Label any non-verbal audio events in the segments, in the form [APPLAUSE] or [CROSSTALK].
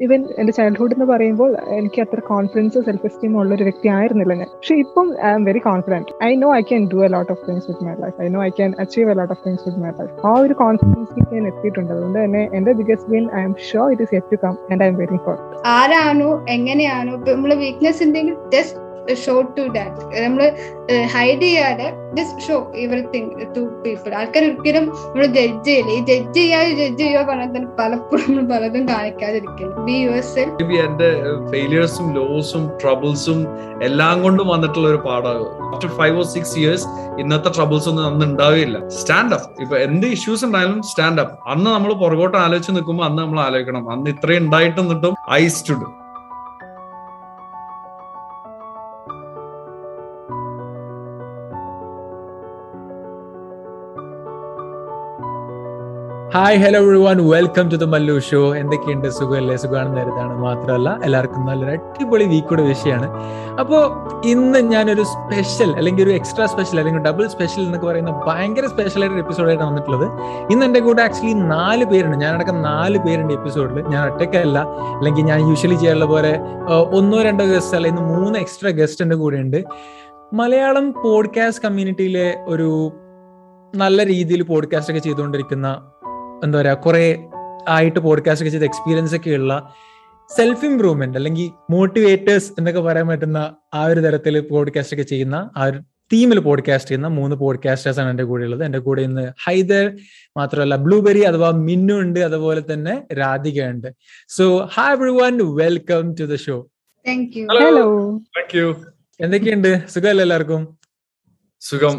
Even എന്റെ childhood എന്ന് പറയുമ്പോൾ എനിക്ക് അത്ര കോൺഫിഡൻസ് സെൽഫ് എസ്റ്റീം ഉള്ള ഒരു വ്യക്തി ആയിരുന്നില്ല ഞാൻ. പക്ഷെ ഇപ്പം I'm very confident I know I can do a lot of things with my life I know I can achieve a lot of things with my life ആ ഒരു കോൺഫിഡൻസിലേക്ക് ഞാൻ എത്തിയിട്ടുണ്ട്. അതുകൊണ്ട് തന്നെ എന്റെ biggest win I'm sure it is yet to come and I'm waiting for ആരാണോ എങ്ങനെയാണോ ഇപ്പൊ നമ്മൾ വീക്ക്നെസ് ഉണ്ടെങ്കിൽ ജസ്റ്റ് ഷോ ടു ഡാറ്റ് നമ്മൾ ഹൈഡ് ചെയ്യാതെ just show everything to people ആൾക്കാർ ഒരിക്കലും നമ്മൾ ജഡ്ജ് ചെയ്യില്ല. ഈ ജഡ്ജ് ചെയ്യാതെ ജഡ്ജ് ചെയ്യുക പറഞ്ഞാൽ തന്നെ പലപ്പോഴും നമ്മൾ പലതും കാണിക്കാതിരിക്കും. ബി യു എസ് എന്റെ ഫെയിലിയേഴ്സും ലോസും ട്രബിൾസും എല്ലാം കൊണ്ടും വന്നിട്ടുള്ള ഒരു പാഠം after five or six years ഇന്നത്തെ ട്രബിൾസ് ഒന്നും അന്ന് ഉണ്ടാവുകയില്ല സ്റ്റാൻഡ് അപ്പ് ഇപ്പൊ എന്ത് ഇഷ്യൂസ് ഉണ്ടായാലും സ്റ്റാൻഡ് അപ്പ് അന്ന് നമ്മൾ പുറകോട്ട് ആലോചിച്ച് നിൽക്കുമ്പോൾ അന്ന് നമ്മൾ ആലോചിക്കണം. അന്ന് ഇത്രയും ഉണ്ടായിട്ട് നിന്നിട്ടും I stood hi hello everyone welcome to the Mallu show എന്തൊക്കെയുണ്ട്? സുഖമല്ലേ? സുഖമാണെന്ന് കരുതാണ്. മാത്രമല്ല എല്ലാവർക്കും നല്ലൊരു അടിപൊളി വീക്കോട് വിഷയമാണ് അപ്പോൾ ഇന്ന് ഞാനൊരു സ്പെഷ്യൽ അല്ലെങ്കിൽ ഒരു എക്സ്ട്രാ സ്പെഷ്യൽ അല്ലെങ്കിൽ ഡബിൾ സ്പെഷ്യൽ എന്നൊക്കെ പറയുന്ന ഭയങ്കര സ്പെഷ്യൽ ആയിട്ട് എപ്പിസോഡായിട്ട് വന്നിട്ടുള്ളത്. ഇന്ന് എന്റെ കൂടെ ആക്ച്വലി നാല് പേരുണ്ട്. ഞാനടക്കം നാല് പേരുണ്ട് എപ്പിസോഡിൽ ഞാൻ ഒറ്റയ്ക്കല്ല. അല്ലെങ്കിൽ ഞാൻ യൂഷ്വലി ചെയ്യാറുള്ള പോലെ ഒന്നോ രണ്ടോ ഗസ്റ്റ് അല്ല ഇന്ന് മൂന്ന് എക്സ്ട്രാ ഗസ്റ്റ് എന്റെ കൂടെ ഉണ്ട്. മലയാളം പോഡ്കാസ്റ്റ് കമ്മ്യൂണിറ്റിയിലെ ഒരു നല്ല രീതിയിൽ പോഡ്കാസ്റ്റ് ഒക്കെ ചെയ്തുകൊണ്ടിരിക്കുന്ന എന്താ പറയാ കുറെ ആയിട്ട് പോഡ്കാസ്റ്റ് ഒക്കെ ചെയ്ത എക്സ്പീരിയൻസ് ഒക്കെ ഉള്ള സെൽഫ് ഇംപ്രൂവ്മെന്റ് അല്ലെങ്കിൽ മോട്ടിവേറ്റേഴ്സ് എന്നൊക്കെ പറയാൻ പറ്റുന്ന ആ ഒരു തരത്തിൽ പോഡ്കാസ്റ്റ് ഒക്കെ ചെയ്യുന്ന ആ ഒരു തീമിൽ പോഡ്കാസ്റ്റ് ചെയ്യുന്ന മൂന്ന് പോഡ്കാസ്റ്റേഴ്സ് ആണ് എന്റെ കൂടെ ഉള്ളത്. എന്റെ കൂടെ ഇന്ന് ഹൈദർ മാത്രമല്ല ബ്ലൂബെറി അഥവാ മിന്നു ഉണ്ട് അതുപോലെ തന്നെ രാധിക ഉണ്ട്. So hi everyone welcome to the show hello thank you എന്തൊക്കെയുണ്ട്? സുഖമല്ലേ എല്ലാവർക്കും? സുഖം.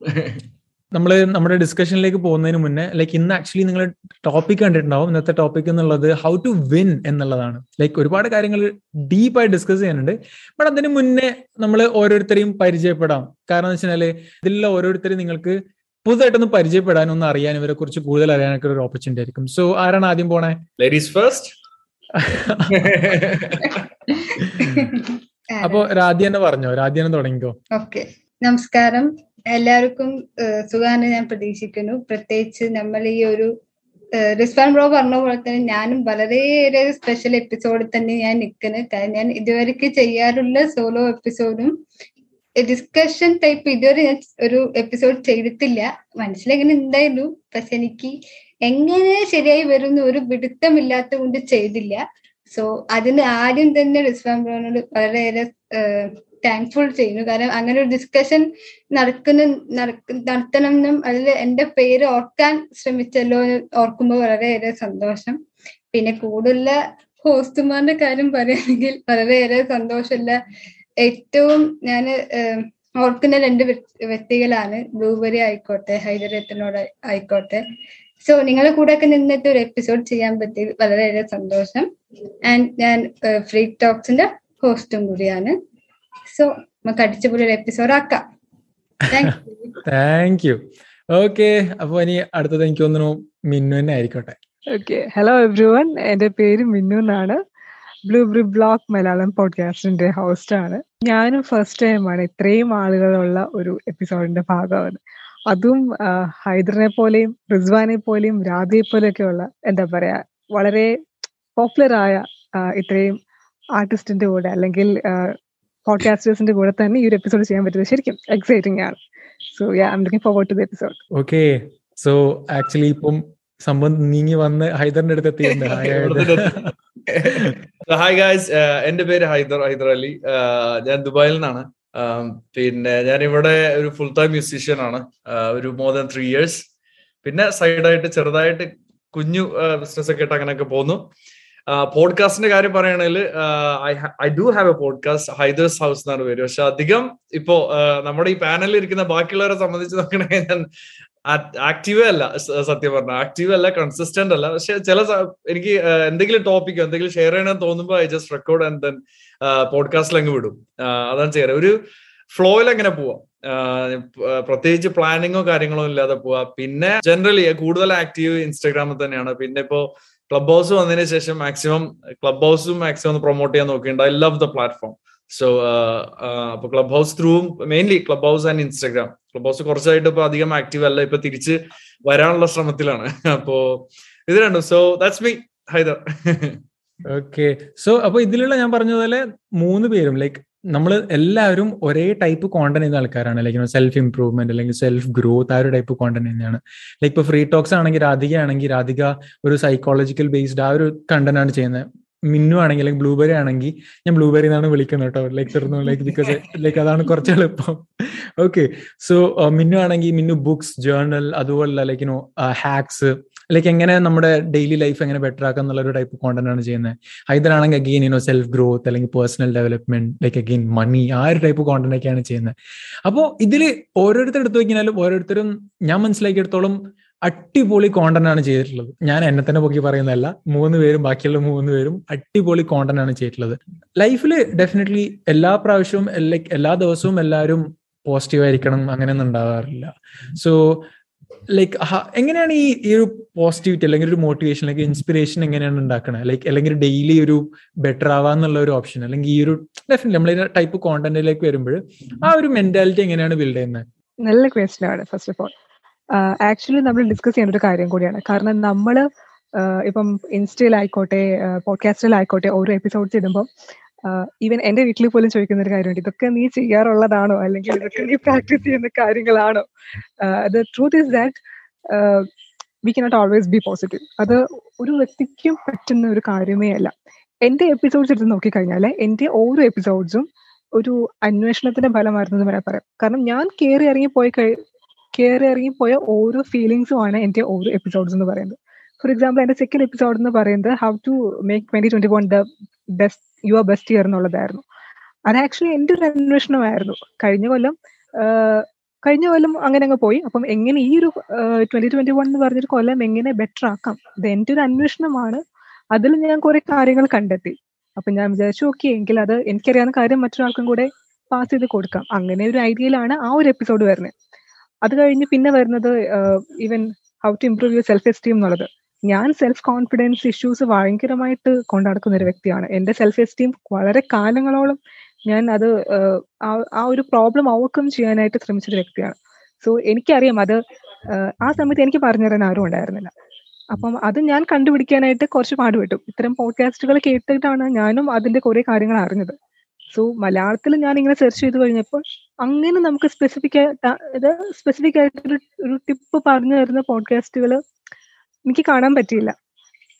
[LAUGHS] നമ്മൾ നമ്മുടെ ഡിസ്കഷനിലേക്ക് പോകുന്നതിന് മുന്നേ ലൈക്ക് ഇന്ന് ആക്ച്വലി നിങ്ങൾ ടോപ്പിക് കണ്ടിട്ടുണ്ടാവും. ഇന്നത്തെ ടോപ്പിക് എന്നുള്ളത് ഹൗ ടു വിൻ എന്നുള്ളതാണ്. ലൈക്ക് ഒരുപാട് കാര്യങ്ങൾ ഡീപ്പായി ഡിസ്കസ് ചെയ്യാനുണ്ട്. ബട്ട് അതിന് മുന്നേ നമ്മൾ ഓരോരുത്തരെയും പരിചയപ്പെടാം. കാരണം എന്ന് വെച്ചാൽ ഇതിലുള്ള ഓരോരുത്തരെയും നിങ്ങൾക്ക് പുതുതായിട്ടൊന്ന് പരിചയപ്പെടാനും ഒന്ന് അറിയാനും ഇവരെ കുറിച്ച് കൂടുതൽ അറിയാനൊക്കെ ഒരു ഓപ്പർച്യൂണിറ്റി ആയിരിക്കും. സോ ആരാണ് ആദ്യം പോണേ? ലേഡീസ് ഫസ്റ്റ് [LAUGHS] അപ്പോ രാധ്യ തന്നെ പറഞ്ഞോ? രാധ്യ തന്നെ തുടങ്ങിക്കോ. ഓക്കെ നമസ്കാരം. എല്ലാവർക്കും സുഖമാണ് ഞാൻ പ്രതീക്ഷിക്കുന്നു. പ്രത്യേകിച്ച് നമ്മൾ ഈ ഒരു റിസ്വാൻ ബ്രോ പറഞ്ഞ പോലെ തന്നെ ഞാനും വളരെയേറെ സ്പെഷ്യൽ എപ്പിസോഡിൽ തന്നെ ഞാൻ നിൽക്കുന്നത് കാരണം ഞാൻ ഇതുവരെക്ക് ചെയ്യാറുള്ള സോളോ എപ്പിസോഡും ഡിസ്കഷൻ ടൈപ്പ് ഇതുവരെ ഞാൻ ഒരു എപ്പിസോഡ് ചെയ്തിട്ടില്ല. മനസ്സിലെങ്ങനെ ഉണ്ടായിരുന്നു പക്ഷെ എനിക്ക് എങ്ങനെ ശരിയായി വരുന്ന ഒരു പിടുത്തമില്ലാത്ത കൊണ്ട് ചെയ്തില്ല. സോ അതിന് ആദ്യം തന്നെ റിസ്വാൻ ബ്രോനോട് വളരെയേറെ താങ്ക്ഫുൾ ചെയ്യുന്നു. കാരണം അങ്ങനെ ഒരു ഡിസ്കഷൻ നടക്കുന്ന നടത്തണം എന്നും അതിൽ എന്റെ പേര് ഓർക്കാൻ ശ്രമിച്ചല്ലോ ഓർക്കുമ്പോൾ വളരെയേറെ സന്തോഷം. പിന്നെ കൂടുതൽ ഹോസ്റ്റുമാരുടെ കാര്യം പറയുകയാണെങ്കിൽ വളരെയേറെ സന്തോഷമുള്ള ഏറ്റവും ഞാൻ ഓർക്കുന്ന രണ്ട് വ്യക്തികളാണ്. ബ്ലൂബെറി ആയിക്കോട്ടെ ഹൈദരത്തിനോട് ആയിക്കോട്ടെ. സോ നിങ്ങളുടെ കൂടെ ഒക്കെ നിന്നിട്ട് ഒരു എപ്പിസോഡ് ചെയ്യാൻ പറ്റി വളരെയേറെ സന്തോഷം. ആൻഡ് ഞാൻ ഫ്രീ ടോക്സിന്റെ ഹോസ്റ്റും കൂടിയാണ്. സോ നമുക്ക് അടിച്ചുപൊളി ഒരു എപ്പിസോഡ് ആക്കാം. താങ്ക് യു ഓക്കെ അപ്പൊ ഇനി അടുത്തത് എനിക്ക് തോന്നുന്നു മിന്നു തന്നെ ആയിക്കോട്ടെ ഓക്കെ ഹലോ എവ്രി വൺ എന്റെ പേര് മിന്നു എന്നാണ്. ബ്ലൂ ബ്ലൂ ബ്ലോക്ക് മലയാളം പോഡ്കാസ്റ്റിന്റെ ഹോസ്റ്റ് ആണ്. ഞാനും ഫസ്റ്റ് ടൈം ആണ് ഇത്രയും ആളുകളുള്ള ഒരു എപ്പിസോഡിന്റെ ഭാഗമാണ്. അതും ഹൈദറിനെ പോലെയും റിസ്വാനെ പോലെയും രാധയെ പോലെയൊക്കെ ഉള്ള എന്താ പറയാ വളരെ പോപ്പുലർ ആയ ഇത്രയും ആർട്ടിസ്റ്റിന്റെ കൂടെ അല്ലെങ്കിൽ പോഡ്കാസ്റ്റേഴ്സിന്റെ കൂടെ തന്നെ ഈ ഒരു എപ്പിസോഡ് ചെയ്യാൻ പറ്റുന്നത്. ശരിക്കും എക്സൈറ്റിംഗ് ആണ്. So yeah I'm looking forward to the episode okay so actually ഇപ്പം സംബന്ധം നീങ്ങി വന്ന് ഹൈദറിന്റെ അടുത്ത് എത്തിയിട്ടുണ്ട്. ഹായ് ഗായ്സ് എന്റെ പേര് ഹൈദർ ഹൈദർ അലി. ഞാൻ ദുബായിൽ നിന്നാണ്. പിന്നെ ഞാൻ ഇവിടെ ഒരു ഫുൾ ടൈം മ്യൂസിഷ്യൻ ആണ് ഒരു മോർ ദാൻ ത്രീ ഇയേഴ്സ് പിന്നെ സൈഡായിട്ട് ചെറുതായിട്ട് കുഞ്ഞു ബിസിനസ് ഒക്കെ ഇട്ട് അങ്ങനെയൊക്കെ പോകുന്നു. പോഡ്കാസ്റ്റിന്റെ കാര്യം പറയുകയാണെങ്കിൽ I do have a podcast Haider's house എന്നാണ് പേര്. പക്ഷെ അധികം ഇപ്പോ നമ്മുടെ ഈ പാനലിൽ ഇരിക്കുന്ന ബാക്കിയുള്ളവരെ സംബന്ധിച്ച് നോക്കണമെങ്കിൽ ഞാൻ ആക്റ്റീവേ അല്ല സത്യം പറഞ്ഞ ആക്റ്റീവ് അല്ല കൺസിസ്റ്റന്റ് അല്ല. പക്ഷെ ചില എനിക്ക് എന്തെങ്കിലും ടോപ്പിക്കോ എന്തെങ്കിലും ഷെയർ ചെയ്യണമെന്ന് തോന്നുമ്പോൾ I just record and then പോഡ്കാസ്റ്റിൽ അങ്ങ് വിടും. അതാണ് ചെയ്യാറ്. ഒരു ഫ്ലോയിൽ അങ്ങനെ പോവാം. പ്രത്യേകിച്ച് പ്ലാനിങ്ങോ കാര്യങ്ങളോ ഇല്ലാതെ പോവാ. പിന്നെ ജനറലി കൂടുതൽ ആക്റ്റീവ് ഇൻസ്റ്റാഗ്രാമിൽ തന്നെയാണ്. പിന്നെ ഇപ്പോ ക്ലബ് ഹൗസ് വന്നതിന് ശേഷം മാക്സിമം ക്ലബ് ഹൗസും മാക്സിമം ഒന്ന് പ്രൊമോട്ട് ചെയ്യാൻ നോക്കിയിട്ടുണ്ട്. I love the platform so അപ്പൊ Clubhouse ത്രൂവും mainly Clubhouse and Instagram Clubhouse കുറച്ചായിട്ട് ഇപ്പൊ അധികം ആക്റ്റീവ് അല്ല ഇപ്പൊ തിരിച്ച് വരാനുള്ള ശ്രമത്തിലാണ്. [LAUGHS] അപ്പോ ഇത് രണ്ടും. So that's me Haider okay so അപ്പൊ ഇതിലുള്ള ഞാൻ പറഞ്ഞ പോലെ മൂന്ന് പേരും ലൈക്ക് നമ്മൾ എല്ലാവരും ഒരേ ടൈപ്പ് കോണ്ടന്റ് ചെയ്യുന്ന ആൾക്കാരാണ്. ലൈക്ക് സെൽഫ് ഇംപ്രൂവ്മെന്റ് അല്ലെങ്കിൽ സെൽഫ് ഗ്രോത്ത് ആ ഒരു ടൈപ്പ് കോണ്ടന്റ് തന്നെയാണ്. ലൈക്ക് ഇപ്പൊ ഫ്രീ ടോക്സ് ആണെങ്കിൽ രാധിക ആണെങ്കിൽ രാധിക ഒരു സൈക്കോളജിക്കൽ ബേസ്ഡ് ആ ഒരു കണ്ടന്റ് ആണ് ചെയ്യുന്നത് മിന്നു ആണെങ്കിൽ അല്ലെങ്കിൽ ബ്ലൂബെറി ആണെങ്കിൽ ഞാൻ ബ്ലൂബെറി എന്നാണ് വിളിക്കുന്നത് കേട്ടോ ലൈക്ക് തീർന്നു. ലൈക്ക് ബിക്കോസ് ലൈക്ക് അതാണ് കുറച്ച് എളുപ്പം. ഓക്കെ സോ മിന്നു ആണെങ്കിൽ മിന്നു ബുക്സ് ജേർണൽ അതുപോലെ ലൈക്കിനോ ഹാക്സ് ലൈക്ക് എങ്ങനെ നമ്മുടെ ഡെയിലി ലൈഫ് എങ്ങനെ ബെറ്റർ ആക്കാം എന്നുള്ള ഒരു ടൈപ്പ് കോണ്ടന്റ് ആണ് ചെയ്യുന്നത് ഹൈദരാണെങ്കിൽ again you know self growth അല്ലെങ്കിൽ personal development like again money ആ ഒരു ടൈപ്പ് കോണ്ടന്റ് ഒക്കെയാണ് ചെയ്യുന്നത് അപ്പോൾ ഇതിൽ ഓരോരുത്തർ എടുത്തു വെക്കാലും ഓരോരുത്തരും ഞാൻ മനസ്സിലാക്കിയെടുത്തോളം അടിപൊളി കോണ്ടന്റ് ആണ് ചെയ്തിട്ടുള്ളത്. ഞാൻ എന്നെ തന്നെ പൊക്കി പറയുന്നതല്ല മൂന്ന് പേരും ബാക്കിയുള്ള മൂന്ന് പേരും അടിപൊളി കോണ്ടന്റ് ആണ് ചെയ്തിട്ടുള്ളത്. ലൈഫിൽ ഡെഫിനറ്റ്ലി എല്ലാ പ്രാവശ്യവും ലൈക്ക് എല്ലാ ദിവസവും എല്ലാവരും പോസിറ്റീവ് ആയിരിക്കണം അങ്ങനെയൊന്നും ഉണ്ടാവാറില്ല. സോ ലൈക്ക് എങ്ങനെയാണ് ഈ ഒരു പോസിറ്റിവിറ്റി അല്ലെങ്കിൽ ഒരു മോട്ടിവേഷൻ അല്ലെങ്കിൽ ഇൻസ്പിറേഷൻ എങ്ങനെയാണ് ഉണ്ടാക്കുന്നത് ലൈക്ക് അല്ലെങ്കിൽ ഡെയിലി ഒരു ബെറ്റർ ആവാന്നുള്ള ഒരു ഓപ്ഷൻ അല്ലെങ്കിൽ ഈ ഒരു ഡെഫിനറ്റ് നമ്മൾ ടൈപ്പ് കോണ്ടന്റിലേക്ക് വരുമ്പോൾ ആ ഒരു മെന്റാലിറ്റി എങ്ങനെയാണ് ബിൽഡ് ചെയ്യുന്നത് നല്ല ക്വസ്റ്റ്യൻ ആണ് ഫസ്റ്റ് ഓഫ് ഓൾ ആക്ച്വലി നമ്മൾ ഡിസ്കസ് ചെയ്യേണ്ട ഒരു കാര്യം കൂടിയാണ്. കാരണം നമ്മൾ ഇപ്പം ഇൻസ്റ്റയിലായിക്കോട്ടെ പോഡ്കാസ്റ്റിലായിക്കോട്ടെ ഓരോ എപ്പിസോഡ്സ് ഇടുമ്പോൾ ഈവൻ എന്റെ വീട്ടിൽ പോലും ചോദിക്കുന്ന ഒരു കാര്യമുണ്ട്. ഇതൊക്കെ നീ ചെയ്യാറുള്ളതാണോ? അല്ലെങ്കിൽ ഇതൊക്കെ നീ പ്രാക്ടീസ് ചെയ്യുന്ന കാര്യങ്ങളാണോ? The truth is that we cannot always be positive അത് ഒരു വ്യക്തിക്കും പറ്റുന്ന ഒരു കാര്യമേ അല്ല. എന്റെ എപ്പിസോഡ്സ് എടുത്ത് നോക്കിക്കഴിഞ്ഞാൽ എന്റെ ഓരോ എപ്പിസോഡ്സും ഒരു അന്വേഷണത്തിന്റെ ഫലമായിരുന്നു വേണേൽ പറയാം. കാരണം ഞാൻ കയറി ഇറങ്ങി പോയി കയറി ഇറങ്ങി പോയ ഓരോ ഫീലിങ്സും ആണ് എന്റെ ഓരോ എപ്പിസോഡ്സ് എന്ന് പറയുന്നത്. ഫോർ എക്സാമ്പിൾ എന്റെ സെക്കൻഡ് എപ്പിസോഡ് എന്ന് പറയുന്നത് how to make twenty twenty one the best your best year എന്നുള്ളതായിരുന്നു. അത് ആക്ച്വലി എന്റെ ഒരു അന്വേഷണമായിരുന്നു. കഴിഞ്ഞ കൊല്ലം കഴിഞ്ഞ കൊല്ലം അങ്ങനെ അങ്ങ് പോയി. അപ്പം എങ്ങനെ ഈ ഒരു ട്വന്റി ട്വന്റി വൺ എന്ന് പറഞ്ഞൊരു കൊല്ലം എങ്ങനെ ബെറ്റർ ആക്കാം? ഇത് എന്റെ ഒരു അന്വേഷണമാണ്. അതിൽ ഞാൻ കുറെ കാര്യങ്ങൾ കണ്ടെത്തി. അപ്പൊ ഞാൻ വിചാരിച്ചു ഓക്കെ എങ്കിൽ അത് എനിക്കറിയാവുന്ന കാര്യം മറ്റൊരാൾക്കും കൂടെ പാസ് ചെയ്ത് കൊടുക്കാം. അങ്ങനെ ഒരു ഐഡിയയിലാണ് ആ ഒരു എപ്പിസോഡ് വരുന്നത്. അത് കഴിഞ്ഞ് പിന്നെ വരുന്നത് even how to improve your self esteem എന്നുള്ളത്. ഞാൻ സെൽഫ് കോൺഫിഡൻസ് ഇഷ്യൂസ് ഭയങ്കരമായിട്ട് കൊണ്ടടക്കുന്ന ഒരു വ്യക്തിയാണ്. എന്റെ സെൽഫ് എസ്റ്റീം വളരെ കാലങ്ങളോളം ഞാൻ അത് ആ ഒരു പ്രോബ്ലം ഓവർകം ചെയ്യാനായിട്ട് ശ്രമിച്ചൊരു വ്യക്തിയാണ്. സോ എനിക്കറിയാം അത് ആ സമയത്ത് എനിക്ക് പറഞ്ഞു തരാൻ ആരും ഉണ്ടായിരുന്നില്ല. അപ്പം അത് ഞാൻ കണ്ടുപിടിക്കാനായിട്ട് കുറച്ച് പാടുപെട്ടു. ഇത്തരം പോഡ്കാസ്റ്റുകൾ കേട്ടിട്ടാണ് ഞാനും അതിന്റെ കുറെ കാര്യങ്ങൾ അറിഞ്ഞത്. സോ മലയാളത്തിൽ ഞാൻ ഇങ്ങനെ സെർച്ച് ചെയ്ത് കഴിഞ്ഞപ്പോൾ അങ്ങനെ നമുക്ക് സ്പെസിഫിക് ആയിട്ട് സ്പെസിഫിക് ആയിട്ട് ഒരു ടിപ്പ് പറഞ്ഞു തരുന്ന പോഡ്കാസ്റ്റുകൾ എനിക്ക് കാണാൻ പറ്റിയില്ല.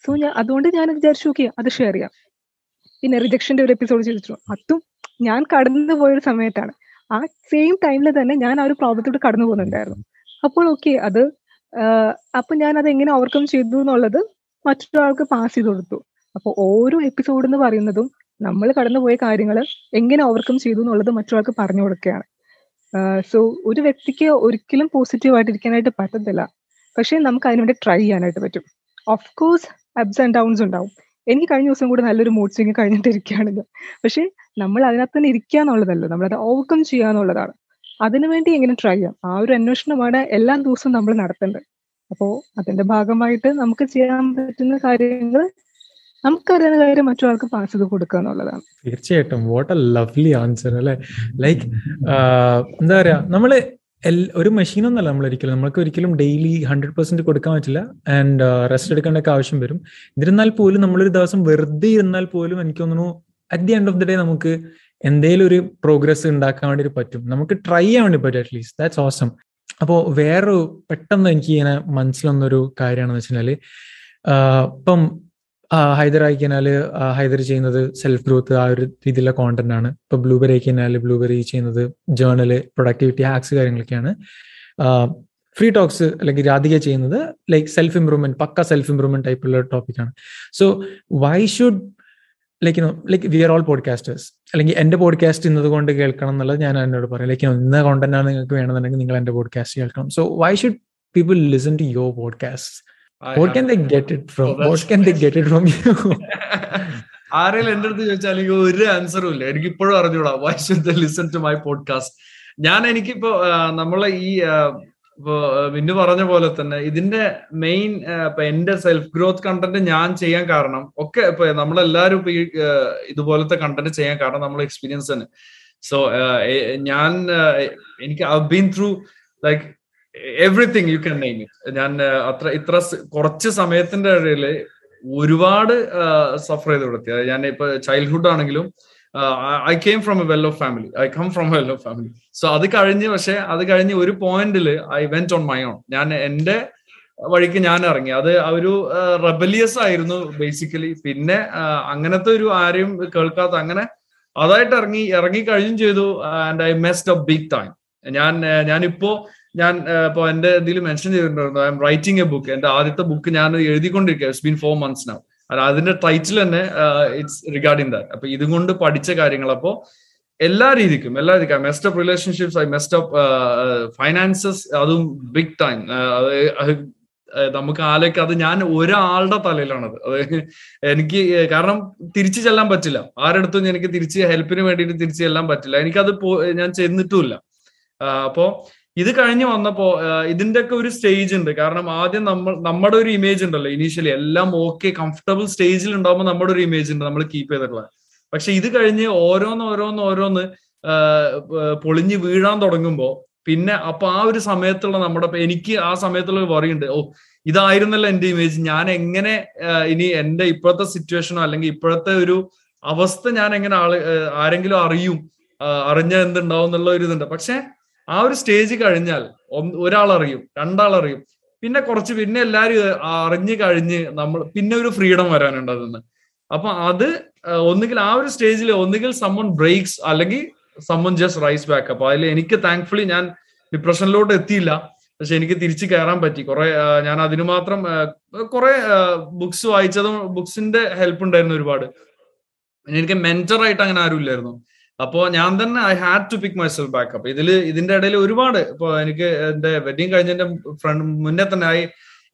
സോ ഞാൻ അതുകൊണ്ട് ഞാൻ വിചാരിച്ചു ഓക്കെ അത് ഷെയർ ചെയ്യാം. പിന്നെ റിജക്ഷന്റെ ഒരു എപ്പിസോഡ് ചെയ്തിട്ടു അതും ഞാൻ കടന്നു പോയൊരു സമയത്താണ്. ആ സെയിം ടൈമിൽ തന്നെ ഞാൻ ആ ഒരു പ്രോബ്ലത്തോട് കടന്നു പോകുന്നുണ്ടായിരുന്നു. അപ്പോൾ ഓക്കെ അത് അപ്പൊ ഞാൻ അത് എങ്ങനെ ഓവർകം ചെയ്തു എന്നുള്ളത് മറ്റൊരാൾക്ക് പാസ് ചെയ്ത് കൊടുത്തു. അപ്പോൾ ഓരോ എപ്പിസോഡ് എന്ന് പറയുന്നതും നമ്മൾ കടന്നുപോയ കാര്യങ്ങൾ എങ്ങനെ ഓവർകം ചെയ്തു എന്നുള്ളത് മറ്റൊരാൾക്ക് പറഞ്ഞു കൊടുക്കുകയാണ്. സോ ഒരു വ്യക്തിക്ക് ഒരിക്കലും പോസിറ്റീവ് ആയിട്ടിരിക്കാനായിട്ട് പറ്റത്തില്ല. പക്ഷേ നമുക്ക് അതിനുവേണ്ടി ട്രൈ ചെയ്യാനായിട്ട് പറ്റും. Of course ups and downs ഉണ്ടാവും. എനിക്ക് കഴിഞ്ഞ ദിവസം കൂടെ നല്ലൊരു മൂഡ് സ്വിങ് കഴിഞ്ഞിട്ടിരിക്കുകയാണ് പക്ഷേ നമ്മൾ അതിനകത്ത് തന്നെ ഇരിക്കുക എന്നുള്ളതല്ല നമ്മളത് ഓവർകം ചെയ്യുക എന്നുള്ളതാണ് അതിനുവേണ്ടി എങ്ങനെ ട്രൈ ചെയ്യാം? ആ ഒരു അന്വേഷണമാണ് എല്ലാ ദിവസവും നമ്മൾ നടത്തേണ്ടത് അപ്പോൾ അതിന്റെ ഭാഗമായിട്ട് നമുക്ക് ചെയ്യാൻ പറ്റുന്ന കാര്യങ്ങൾ നമുക്കറിയുന്ന കാര്യം മറ്റൊരാൾക്ക് പാസ് ചെയ്ത് കൊടുക്കുക എന്നുള്ളതാണ്. തീർച്ചയായിട്ടും. വാട്ട് എ ലവ്ലി ആൻസർ അല്ലെ? ലൈക്ക് എന്താ പറയാ? നമ്മൾ ഒരു മെഷീൻ ഒന്നല്ല നമ്മൾ ഒരിക്കലും. നമ്മൾക്ക് ഒരിക്കലും ഡെയിലി ഹൺഡ്രഡ് പെർസെന്റ് കൊടുക്കാൻ പറ്റില്ല. ആൻഡ് റെസ്റ്റ് എടുക്കേണ്ട ഒക്കെ ആവശ്യം വരും. എന്നിരുന്നാൽ പോലും നമ്മളൊരു ദിവസം വെറുതെ ഇരുന്നാൽ പോലും എനിക്ക് തോന്നുന്നു at the end of the day നമുക്ക് എന്തെങ്കിലും ഒരു പ്രോഗ്രസ് ഉണ്ടാക്കാൻ വേണ്ടി പറ്റും. നമുക്ക് ട്രൈ ചെയ്യാൻ വേണ്ടി പറ്റും അറ്റ്ലീസ്റ്റ് ദാറ്റ്സ് ഓസം അപ്പോൾ വേറൊരു പെട്ടെന്ന് എനിക്ക് ഇങ്ങനെ മനസ്സിലൊന്നൊരു കാര്യമാണെന്ന് വെച്ചാൽ ഇപ്പം ഹൈദർ ആയിക്കഴിഞ്ഞാൽ ഹൈദർ ചെയ്യുന്നത് സെൽഫ് ഗ്രോത്ത് ആ ഒരു രീതിയിലുള്ള കോണ്ടന്റ് ആണ്. ഇപ്പൊ ബ്ലൂബെറി ആയിക്കഴിഞ്ഞാൽ ബ്ലൂബെറി ചെയ്യുന്നത് ജേണൽ പ്രൊഡക്ടിവിറ്റി ഹാക്സ് കാര്യങ്ങളൊക്കെയാണ്. ഫ്രീ ടോക്സ് അല്ലെങ്കിൽ രാധിക ചെയ്യുന്നത് ലൈക്ക് സെൽഫ് ഇംപ്രൂവ്മെന്റ് പക്ക സെൽഫ് ഇംപ്രൂവ്മെന്റ് ടൈപ്പുള്ള ടോപ്പിക്കാണ് so why should like like we are all podcasters അല്ലെങ്കിൽ എന്റെ പോഡ്കാസ്റ്റ് ഇന്നത് കൊണ്ട് കേൾക്കണം എന്നുള്ളത് ഞാൻ എന്നോട് പറയും. ലൈക്ക് ഇന്ന കോണ്ടന്റ് ആണ് നിങ്ങൾക്ക് വേണമെന്നുണ്ടെങ്കിൽ നിങ്ങൾ എന്റെ പോഡ്കാസ്റ്റ് കേൾക്കണം. So why should people listen to your podcast what can they get it from So what can they get it from you? [LAUGHS] ആരെങ്കിലും എന്റെ അടുത്ത് ചോദിച്ചാൽ എനിക്ക് ഒരു ആൻസറും ഇല്ല. എനിക്ക് ഇപ്പോഴും അറിഞ്ഞൂടാ. Why should listen to my podcast ഞാൻ എനിക്കിപ്പോ നമ്മളെ ഈ ഇപ്പോ മിന്നു പറഞ്ഞ പോലെ തന്നെ ഇതിന്റെ മെയിൻ ഇപ്പൊ എന്റെ സെൽഫ് ഗ്രോത്ത് കണ്ടന്റ് ഞാൻ ചെയ്യാൻ കാരണം ഒക്കെ ഇപ്പൊ നമ്മളെല്ലാരും ഇപ്പൊ ഈ ഇതുപോലത്തെ കണ്ടന്റ് ചെയ്യാൻ കാരണം നമ്മളെ എക്സ്പീരിയൻസ് തന്നെ. സോ ഞാൻ എനിക്ക് I been through like everything you can name it ഞാൻ അത്ര ഇത്ര കുറച്ച് സമയത്തിന്റെ ഇടയിൽ ഒരുപാട് സഫർ ചെയ്ത് കൊടുത്തി. ഞാൻ ഇപ്പൊ ചൈൽഡ്ഹുഡ് ആണെങ്കിലും I came from a well off family I come from well off family so അത് കഴിഞ്ഞ് പക്ഷെ അത് കഴിഞ്ഞ് ഒരു പോയിന്റിൽ I went on my own ഞാൻ എന്റെ വഴിക്ക് ഞാൻ ഇറങ്ങി. അത് ഒരു റെബലിയസ് ആയിരുന്നു ബേസിക്കലി പിന്നെ അങ്ങനത്തെ ഒരു ആരെയും കേൾക്കാത്ത അങ്ങനെ അതായിട്ട് ഇറങ്ങി ഇറങ്ങി കഴിഞ്ഞും ചെയ്തു and I messed a big time ഞാൻ ഞാനിപ്പോ ഞാൻ ഇപ്പൊ എന്റെ ഇതിൽ മെൻഷൻ ചെയ്തിട്ടുണ്ടായിരുന്നു. I M writing a book എന്റെ ആദ്യത്തെ ബുക്ക് ഞാൻ എഴുതിക്കൊണ്ടിരിക്കുക it's been four months now അതിന്റെ ടൈറ്റിൽ തന്നെ ഇറ്റ്സ് റിഗാർഡിംഗ് ദാറ്റ് അപ്പൊ ഇതുകൊണ്ട് പഠിച്ച കാര്യങ്ങൾ. അപ്പോ എല്ലാ രീതിക്കും എല്ലാ രീതിക്കും. I messed up relationships I messed up finances അതും ബിഗ് ടൈം നമുക്ക് ആലോചിക്കുക അത് ഞാൻ ഒരാളുടെ തലയിലാണത്. അത് എനിക്ക് കാരണം തിരിച്ചു ചെല്ലാൻ പറ്റില്ല. ആരെടുത്തും എനിക്ക് തിരിച്ച് ഹെൽപ്പിന് വേണ്ടിയിട്ട് തിരിച്ചു ചെല്ലാൻ പറ്റില്ല. എനിക്കത് ഞാൻ ചെന്നിട്ടുമില്ല അപ്പോ ഇത് കഴിഞ്ഞ് വന്നപ്പോ ഇതിന്റെ ഒക്കെ ഒരു സ്റ്റേജ് ഉണ്ട്. കാരണം ആദ്യം നമ്മൾ നമ്മുടെ ഒരു ഇമേജ് ഉണ്ടല്ലോ. ഇനീഷ്യലി എല്ലാം ഓക്കെ കംഫർട്ടബിൾ സ്റ്റേജിൽ ഉണ്ടാകുമ്പോൾ നമ്മുടെ ഒരു ഇമേജ് ഉണ്ട്. നമ്മൾ കീപ്പ് ചെയ്തിട്ടുള്ളത്. പക്ഷെ ഇത് കഴിഞ്ഞ് ഓരോന്ന് ഓരോന്ന് ഓരോന്ന് പൊളിഞ്ഞ് വീഴാൻ തുടങ്ങുമ്പോൾ പിന്നെ അപ്പൊ ആ ഒരു സമയത്തുള്ള നമ്മുടെ എനിക്ക് ആ സമയത്തുള്ള വറിയുണ്ട് ഓ ഇതായിരുന്നല്ലോ എന്റെ ഇമേജ് ഞാൻ എങ്ങനെ ഇനി എന്റെ ഇപ്പോഴത്തെ സിറ്റുവേഷനോ അല്ലെങ്കിൽ ഇപ്പോഴത്തെ ഒരു അവസ്ഥ ഞാൻ എങ്ങനെ ആൾ ആരെങ്കിലും അറിയും അറിഞ്ഞ എന്തുണ്ടാവും എന്നുള്ള ഒരു ഇതുണ്ട്. പക്ഷെ ആ ഒരു സ്റ്റേജ് കഴിഞ്ഞാൽ ഒരാൾ അറിയും രണ്ടാൾ അറിയും പിന്നെ കുറച്ച് പിന്നെ എല്ലാരും അറിഞ്ഞു കഴിഞ്ഞ് നമ്മൾ പിന്നെ ഒരു ഫ്രീഡം വരാനുണ്ട് അതിന്ന്. അപ്പൊ അത് ഒന്നുകിൽ ആ ഒരു സ്റ്റേജിൽ ഒന്നുകിൽ സമ്മൺ ബ്രേക്സ് അല്ലെങ്കിൽ സമ്മൺ ജസ്റ്റ് റൈസ് ബാക്ക് അപ്പൊ അതിൽ എനിക്ക് താങ്ക്ഫുള്ളി ഞാൻ ഡിപ്രഷനിലോട്ട് എത്തിയില്ല. പക്ഷെ എനിക്ക് തിരിച്ചു കയറാൻ പറ്റി. കുറെ ഞാൻ അതിന് മാത്രം കുറെ ബുക്സ് വായിച്ചതും ബുക്സിന്റെ ഹെൽപ്പ് ഉണ്ടായിരുന്നു ഒരുപാട്. എനിക്ക് മെന്റർ ആയിട്ട് അങ്ങനെ ആരും ഇല്ലായിരുന്നു. അപ്പോ ഞാൻ തന്നെ I had to pick myself back up ഇതിൽ ഇതിന്റെ ഇടയിൽ ഒരുപാട് ഇപ്പൊ എനിക്ക് എന്റെ വെഡിങ് കഴിഞ്ഞതിന്റെ ഫ്രണ്ട് മുന്നേ തന്നെ ആയി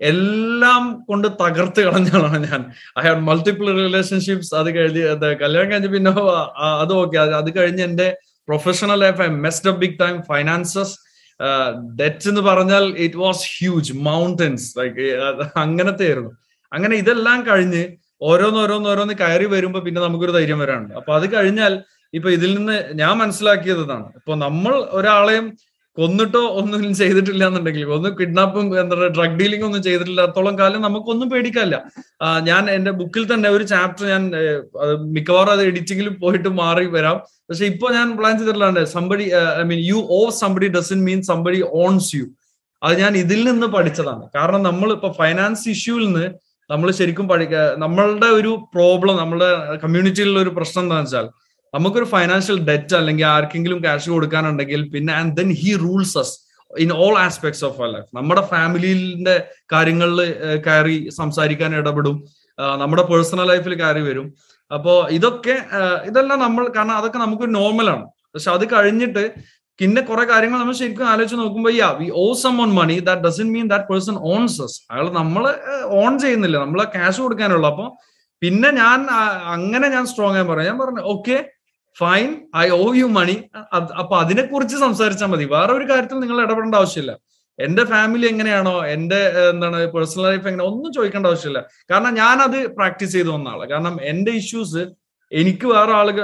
എല്ലാം കൊണ്ട് തകർത്ത് കളഞ്ഞാണ് ഞാൻ. ഐ ഹാവ് മൾട്ടിപ്പിൾ റിലേഷൻഷിപ്സ് അത് കഴിഞ്ഞ് കല്യാണം കഴിഞ്ഞ് പിന്നെ അത് ഓക്കെ അത് കഴിഞ്ഞ് എന്റെ professional life I messed up big time finances debt എന്ന് പറഞ്ഞാൽ it was huge mountains like അങ്ങനത്തെ ആയിരുന്നു. അങ്ങനെ ഇതെല്ലാം കഴിഞ്ഞ് ഓരോന്നോരോന്നോരോന്ന് കയറി വരുമ്പോ പിന്നെ നമുക്കൊരു ധൈര്യം വരാനുണ്ട്. അപ്പൊ അത് കഴിഞ്ഞാൽ ഇപ്പൊ ഇതിൽ നിന്ന് ഞാൻ മനസ്സിലാക്കിയത് ഇതാണ് ഇപ്പൊ നമ്മൾ ഒരാളെയും കൊന്നിട്ടോ ഒന്നും ചെയ്തിട്ടില്ല എന്നുണ്ടെങ്കിൽ ഒന്ന് കിഡ്നാപ്പും എന്താ പറയുക ഡ്രഗ് ഡീലിംഗ് ഒന്നും ചെയ്തിട്ടില്ലാത്തോളം കാലം നമുക്കൊന്നും പേടിക്കാല്ല ഞാൻ എന്റെ ബുക്കിൽ തന്നെ ഒരു ചാപ്റ്റർ ഞാൻ മിക്കവാറും അത് എഡിറ്റിംഗിൽ പോയിട്ട് മാറി വരാം. പക്ഷെ ഇപ്പൊ ഞാൻ പ്ലാൻ ചെയ്തിട്ടുള്ള somebody I mean you owe somebody doesn't mean somebody owns you അത് ഞാൻ ഇതിൽ നിന്ന് പഠിച്ചതാണ്. കാരണം നമ്മൾ ഇപ്പൊ ഫൈനാൻസ് ഇഷ്യൂവിൽ നിന്ന് നമ്മൾ ശരിക്കും പഠിക്ക നമ്മളുടെ ഒരു പ്രോബ്ലം നമ്മുടെ കമ്മ്യൂണിറ്റിയിലുള്ള ഒരു പ്രശ്നം എന്താണെന്ന് വെച്ചാൽ നമുക്കൊരു ഫൈനാൻഷ്യൽ ഡെറ്റ് അല്ലെങ്കിൽ ആർക്കെങ്കിലും ക്യാഷ് കൊടുക്കാനുണ്ടെങ്കിൽ പിന്നെ and then he rules us in all aspects of our life നമ്മുടെ ഫാമിലിന്റെ കാര്യങ്ങളിൽ കയറി സംസാരിക്കാൻ ഇടപെടും. നമ്മുടെ പേഴ്സണൽ ലൈഫിൽ കയറി വരും. അപ്പോ ഇതൊക്കെ ഇതെല്ലാം നമ്മൾ കാരണം അതൊക്കെ നമുക്ക് നോർമലാണ് പക്ഷെ അത് കഴിഞ്ഞിട്ട് പിന്നെ കുറെ കാര്യങ്ങൾ നമ്മൾ ശരിക്കും ആലോചിച്ച് നോക്കുമ്പോൾ yeah we owe someone money that doesn't mean that person owns us അയാൾ നമ്മൾ ഓൺ ചെയ്യുന്നില്ല. നമ്മൾ ക്യാഷ് കൊടുക്കാനുള്ള. അപ്പൊ പിന്നെ ഞാൻ അങ്ങനെ ഞാൻ സ്ട്രോങ് ആയി പറഞ്ഞു ഞാൻ പറഞ്ഞു okay fine I owe you money അപ്പൊ അതിനെക്കുറിച്ച് സംസാരിച്ചാൽ മതി. വേറെ ഒരു കാര്യത്തിൽ നിങ്ങൾ ഇടപെടേണ്ട ആവശ്യമില്ല. എന്റെ ഫാമിലി എങ്ങനെയാണോ എന്റെ എന്താണ് പേഴ്സണൽ ലൈഫ് എങ്ങനെ ഒന്നും ചോദിക്കേണ്ട ആവശ്യമില്ല. കാരണം ഞാൻ അത് പ്രാക്ടീസ് ചെയ്തു വന്ന ആൾ. കാരണം എന്റെ ഇഷ്യൂസ് എനിക്ക് വേറെ ആളുകൾ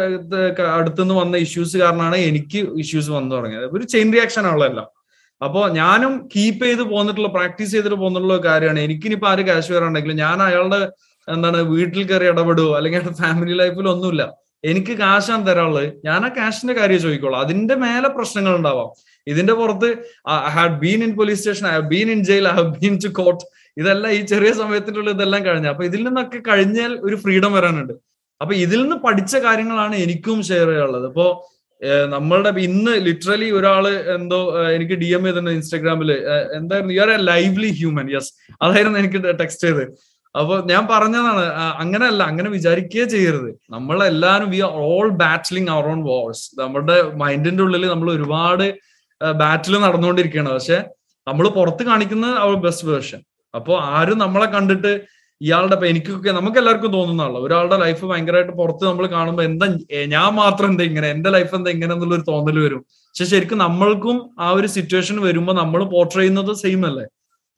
അടുത്തുനിന്ന് വന്ന ഇഷ്യൂസ് കാരണമാണ് എനിക്ക് ഇഷ്യൂസ് വന്നു തുടങ്ങിയത്. ഒരു ചെയിൻ റിയാക്ഷൻ ആണല്ലോ അപ്പോ ഞാനും കീപ്പ് ചെയ്ത് പോന്നിട്ടുള്ള പ്രാക്ടീസ് ചെയ്തിട്ട് പോന്നിട്ടുള്ള കാര്യമാണ്. എനിക്കിനിപ്പോ ആര് കാശ് വരാണ്ടെങ്കിലും ഞാൻ അയാളുടെ എന്താണ് വീട്ടിൽ കയറി ഇടപെടുവോ അല്ലെങ്കിൽ ഫാമിലി ലൈഫിൽ ഒന്നുമില്ല. എനിക്ക് കാശാണ് തരാനുള്ളത്. ഞാൻ ആ കാശിന്റെ കാര്യം ചോദിക്കോളൂ അതിന്റെ മേലെ പ്രശ്നങ്ങൾ ഉണ്ടാവാം. ഇതിന്റെ പുറത്ത് I had been in police station I have been in jail I have been to court ഇതെല്ലാം ഈ ചെറിയ സമയത്തിനുള്ള ഇതെല്ലാം കഴിഞ്ഞ. അപ്പൊ ഇതിൽ നിന്നൊക്കെ കഴിഞ്ഞാൽ ഒരു ഫ്രീഡം വരാനുണ്ട്. അപ്പൊ ഇതിൽ നിന്ന് പഠിച്ച കാര്യങ്ങളാണ് എനിക്കും ഷെയർ ചെയ്യാനുള്ളത്. ഇപ്പോ നമ്മളുടെ ഇന്ന് ലിറ്ററലി ഒരാൾ എന്തോ എനിക്ക് ഡി എം ചെയ്തിട്ടുണ്ട് ഇൻസ്റ്റാഗ്രാമിൽ എന്തായിരുന്നു? You are a lively human yes അതായിരുന്നു എനിക്ക് ടെക്സ്റ്റ് ചെയ്ത് അപ്പൊ ഞാൻ പറഞ്ഞതാണ് അങ്ങനെയല്ല അങ്ങനെ വിചാരിക്കുകയേ ചെയ്യരുത്. നമ്മളെല്ലാരും we are all battling our own wars നമ്മുടെ മൈൻഡിന്റെ ഉള്ളിൽ നമ്മൾ ഒരുപാട് ബാറ്റിൽ നടന്നുകൊണ്ടിരിക്കുകയാണ്. പക്ഷെ നമ്മൾ പുറത്ത് കാണിക്കുന്നത് അവർ ബെസ്റ്റ് വേർഷൻ അപ്പോൾ ആരും നമ്മളെ കണ്ടിട്ട് ഇയാളുടെ എനിക്കൊക്കെ നമുക്ക് എല്ലാവർക്കും തോന്നുന്നതാണല്ലോ. ഒരാളുടെ ലൈഫ് ഭയങ്കരമായിട്ട് പുറത്ത് നമ്മൾ കാണുമ്പോൾ എന്താ ഞാൻ മാത്രം എന്താ ഇങ്ങനെ? എന്റെ ലൈഫ് എന്താ ഇങ്ങനെ എന്നുള്ളൊരു തോന്നൽ വരും. പക്ഷെ ശരിക്കും നമ്മൾക്കും ആ ഒരു സിറ്റുവേഷൻ വരുമ്പോൾ നമ്മൾ പോർട്ട് ചെയ്യുന്നത് സെയിം അല്ലേ?